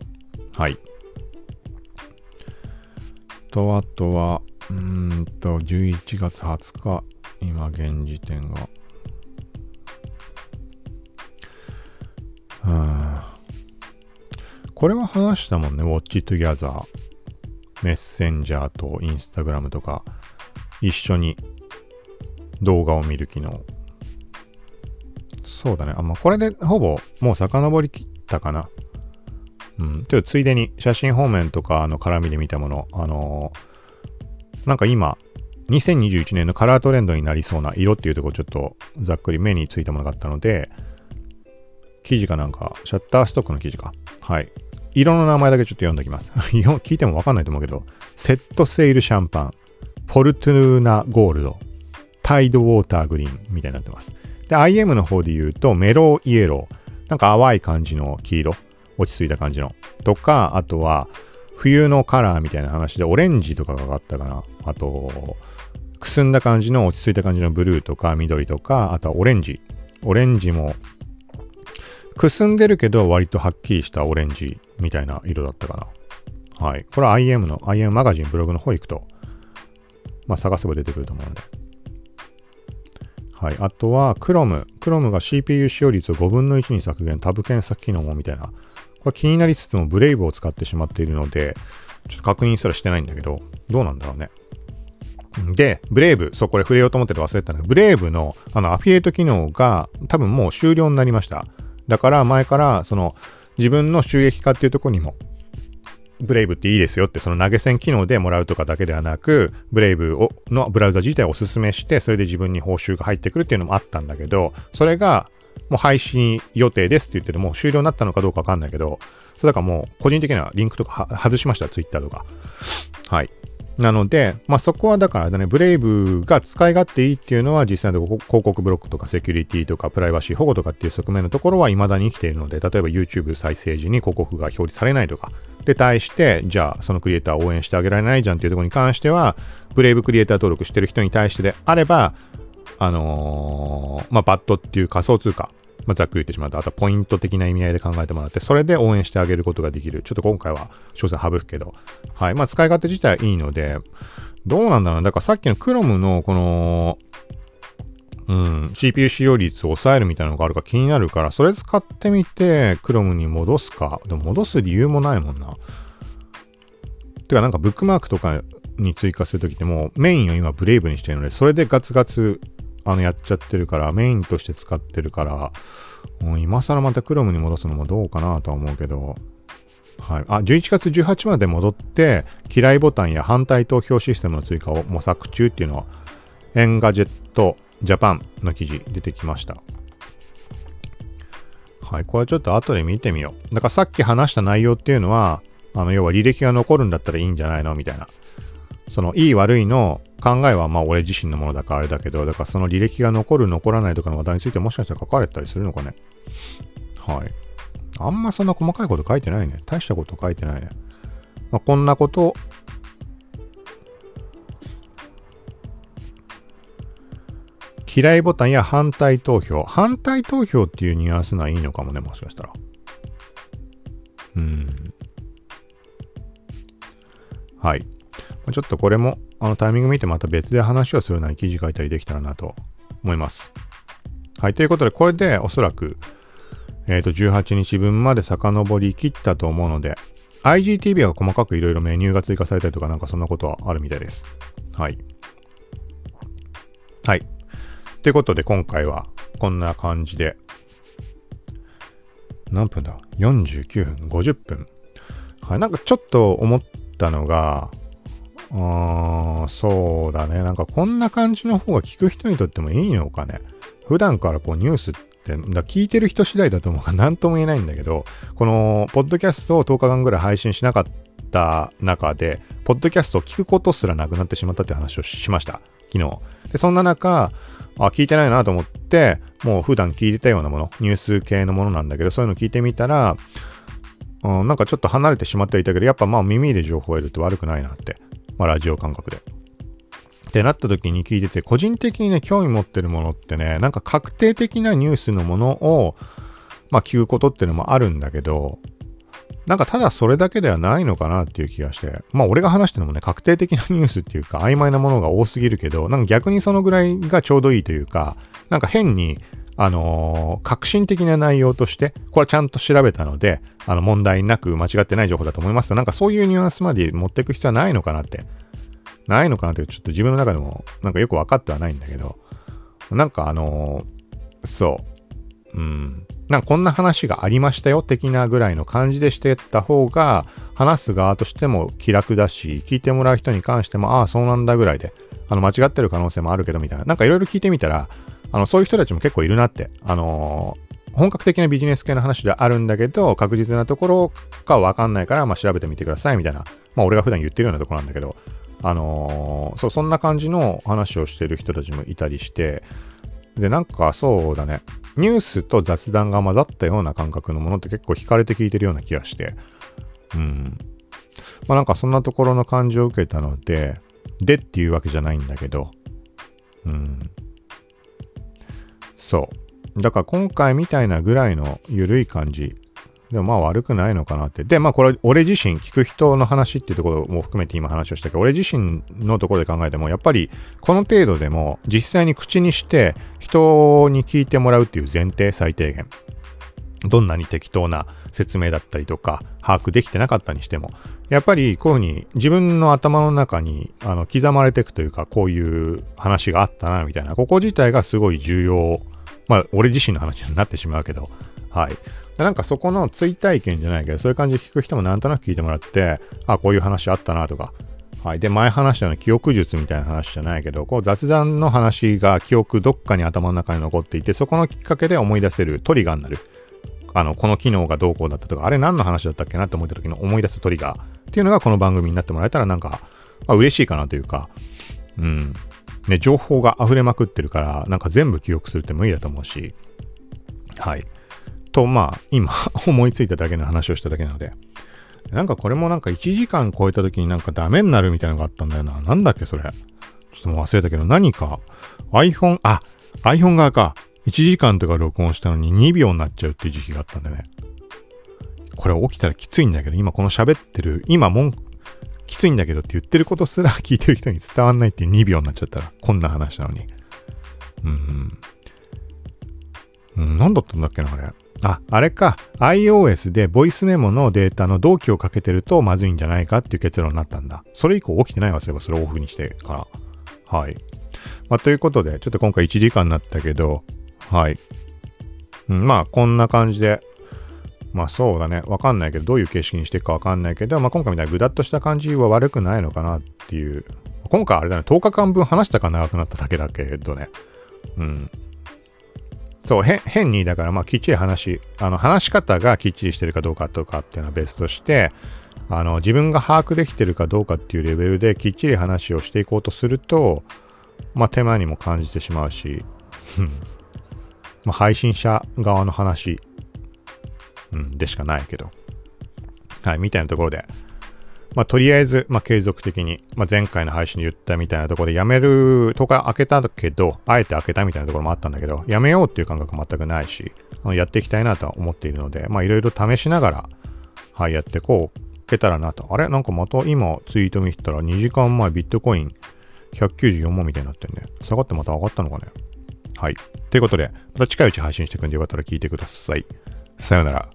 はい。とあとはうんと11月20日今現時点がこれは話したもんね、Watch Together。メッセンジャーとインスタグラムとか、一緒に動画を見る機能。そうだね。あ、まあ、これでほぼもう遡りきったかな。うん。ちょっとついでに写真方面とかの絡みで見たもの、あのー、なんか今、2021年のカラートレンドになりそうな色っていうところちょっとざっくり目についたものがあったので、記事かなんか、シャッターストックの記事か。はい。色の名前だけちょっと読んでおきます。[laughs] 聞いてもわかんないと思うけど、セットセールシャンパン、フォルトゥーナゴールド、タイドウォーターグリーンみたいになってます。で、IM の方で言うと、メローイエロー、なんか淡い感じの黄色、落ち着いた感じの、とか、あとは、冬のカラーみたいな話で、オレンジとかがあったかな。あと、くすんだ感じの落ち着いた感じのブルーとか緑とか、あとはオレンジ。オレンジもくすんでるけど割とはっきりしたオレンジみたいな色だったかな。はい。これは IM の、IM マガジンブログの方行くと、まあ探せば出てくると思うので。はい。あとは Chrome。Chrome が CPU 使用率を5分の1に削減、タブ検索機能もみたいな。これ気になりつつも Brave を使ってしまっているので、ちょっと確認すらしてないんだけど、どうなんだろうね。で、ブレイブ、そう、これ触れようと思ってて忘れてたんだけど、ブレイブのあのアフィリエイト機能が多分もう終了になりました。だから前からその自分の収益化っていうとこにもブレイブっていいですよってその投げ銭機能でもらうとかだけではなくブレイブをのブラウザ自体をおすすめしてそれで自分に報酬が入ってくるっていうのもあったんだけどそれがもう配信予定ですって言ってても終了になったのかどうかわかんないけどそれだからもう個人的にはリンクとか外しましたツイッターとか。はい。なので、まあ、そこはだからね、ブレイブが使い勝手いいっていうのは実際の広告ブロックとかセキュリティとかプライバシー保護とかっていう側面のところは未だに生きているので、例えば YouTube 再生時に広告が表示されないとか、で対して、じゃあそのクリエイターを応援してあげられないじゃんっていうところに関しては、ブレイブクリエイター登録してる人に対してであれば、あのー、まあ、バットっていう仮想通貨まあ、ざっくり言ってしまうと、あとポイント的な意味合いで考えてもらって、それで応援してあげることができる。ちょっと今回は詳細省くけど、はい。まあ、使い勝手自体いいので、どうなんだろうだからさっきの Chrome のこの、うん、CPU 使用率を抑えるみたいなのがあるか気になるから、それ使ってみて Chrome に戻すか。でも戻す理由もないもんな。てかなんかブックマークとかに追加するときってもうメインを今 Brave にしてるので、それでガツガツあのやっちゃってるから、メインとして使ってるから、う、今更また Chrome に戻すのもどうかなとは思うけど、はい。あ、11月18まで戻って、嫌いボタンや反対投票システムの追加を模索中っていうのは、 Engadget Japan の記事出てきました。はい。これちょっと後で見てみよう。だからさっき話した内容っていうのは、あの、要は履歴が残るんだったらいいんじゃないの？みたいな。その、いい悪いの考えはまあ俺自身のものだからあれだけど、だからその履歴が残る残らないとかの話題についてもしかしたら書かれたりするのかね。はい。あんまそんな細かいこと書いてないね。大したこと書いてないね。まあ、こんなこと嫌いボタンや反対投票。反対投票っていうニュアンスのはいいのかもね、もしかしたら。うん。はい。ちょっとこれもあのタイミング見てまた別で話をするなり記事書いたりできたらなと思います。はい。ということで、これでおそらく、えっ、ー、と、18日分まで遡り切ったと思うので、IGTV は細かくいろいろメニューが追加されたりとかなんかそんなことはあるみたいです。はい。はい。ということで今回はこんな感じで、何分だ ?49 分、50分。はい、なんかちょっと思ったのが、うー、そうだね。なんかこんな感じの方が聞く人にとってもいいのかね。普段からこうニュースって、だ聞いてる人次第だと思うから何とも言えないんだけど、このポッドキャストを10日間ぐらい配信しなかった中で、ポッドキャストを聞くことすらなくなってしまったって話をしました。昨日。で、そんな中、あ、聞いてないなと思って、もう普段聞いてたようなもの、ニュース系のものなんだけど、そういうの聞いてみたら、うん、なんかちょっと離れてしまっていたけど、やっぱまあ耳で情報を得るって悪くないなって。まあラジオ感覚で。ってなった時に聞いてて、個人的にね、興味持ってるものってね、なんか確定的なニュースのものを、まあ聞くことっていうのもあるんだけど、なんかただそれだけではないのかなっていう気がして、まあ俺が話してるのもね、確定的なニュースっていうか曖昧なものが多すぎるけど、なんか逆にそのぐらいがちょうどいいというか、なんか変に、あのー革新的な内容として、これはちゃんと調べたので、あの問題なく間違ってない情報だと思います。と、なんかそういうニュアンスまで持っていく必要はないのかなって、ないのかなって、ちょっと自分の中でもなんかよく分かってはないんだけど、なんかあのーそう、うん、なんかこんな話がありましたよ的なぐらいの感じでしてった方が、話す側としても気楽だし、聞いてもらう人に関しても、ああ、そうなんだぐらいで、あの、間違ってる可能性もあるけどみたいな、なんかいろいろ聞いてみたら、あの、そういう人たちも結構いるなって、あのー本格的なビジネス系の話であるんだけど、確実なところかわかんないから、まあ、調べてみてくださいみたいな、まあ、俺が普段言ってるようなところなんだけど、あのーそう、そんな感じの話をしてる人たちもいたりして、で、なんかそうだね、ニュースと雑談が混ざったような感覚のものって結構惹かれて聞いてるような気がして、うん。まあなんかそんなところの感じを受けたので、でっていうわけじゃないんだけど、うん。そう。だから今回みたいなぐらいの緩い感じ。でもまあ悪くないのかなって。で、まあこれ俺自身聞く人の話っていうところも含めて今話をしたけど、俺自身のところで考えても、やっぱりこの程度でも実際に口にして人に聞いてもらうっていう前提最低限。どんなに適当な説明だったりとか、把握できてなかったにしても、やっぱりこういうふうに自分の頭の中にあの刻まれていくというか、こういう話があったな、みたいな、ここ自体がすごい重要。まあ、俺自身の話になってしまうけど、はい。なんかそこの追体験じゃないけど、そういう感じで聞く人もなんとなく聞いてもらって、あ、こういう話あったなとか、はい。で、前話したような記憶術みたいな話じゃないけど、こう雑談の話が記憶どっかに頭の中に残っていて、そこのきっかけで思い出せるトリガーになる。あの、この機能がどうこうだったとか、あれ何の話だったっけなって思った時の思い出すトリガーっていうのがこの番組になってもらえたらなんか、まあ、嬉しいかなというか、うん。ね、情報が溢れまくってるから、なんか全部記憶するって無理だと思うし、はい。と、まあ、今 [laughs] 思いついただけの話をしただけなので、なんかこれもなんか1時間超えた時になんかダメになるみたいなのがあったんだよな。なんだっけそれ。ちょっともう忘れたけど、何か iPhone、あ、iPhone 側か。1時間とか録音したのに2秒になっちゃうっていう時期があったんだよね。これ起きたらきついんだけど、今この喋ってる、今もん、きついんだけどって言ってることすら聞いてる人に伝わんないっていう2秒になっちゃったら、こんな話なのに。うん、うん。何だったんだっけな、あれ。あ、あれか。iOS でボイスメモのデータの同期をかけてるとまずいんじゃないかっていう結論になったんだ。それ以降起きてないわ、そういえばそれをオフにしてから。はい。まあ、ということで、ちょっと今回1時間になったけど、はい。うん、まあ、こんな感じで、まあそうだね。わかんないけど、どういう形式にしていくかわかんないけど、まあ今回みたいなぐだっとした感じは悪くないのかなっていう。今回あれだね、10日間分話したから長くなっただけだけどね。うん。そう、へ変に、だからまあきっちり話、あの話し方がきっちりしてるかどうかとかっていうのは別として、あの自分が把握できてるかどうかっていうレベルできっちり話をしていこうとすると、まあ手間にも感じてしまうし、うんまあ、配信者側の話、うん、でしかないけど。はい、みたいなところで。まあ、とりあえず、まあ、継続的に、まあ、前回の配信で言ったみたいなところで、やめる、10日開けたけど、あえて開けたみたいなところもあったんだけど、やめようっていう感覚全くないし、あのやっていきたいなとは思っているので、まあ、いろいろ試しながら、はい、やってこう、けたらなと。あれ？なんかまた今、ツイート見てたら、2時間前ビットコイン194万みたいになってんね。下がってまた上がったのかね？はい。ということで、また近いうち配信していくんでよかったら聞いてください。さよなら。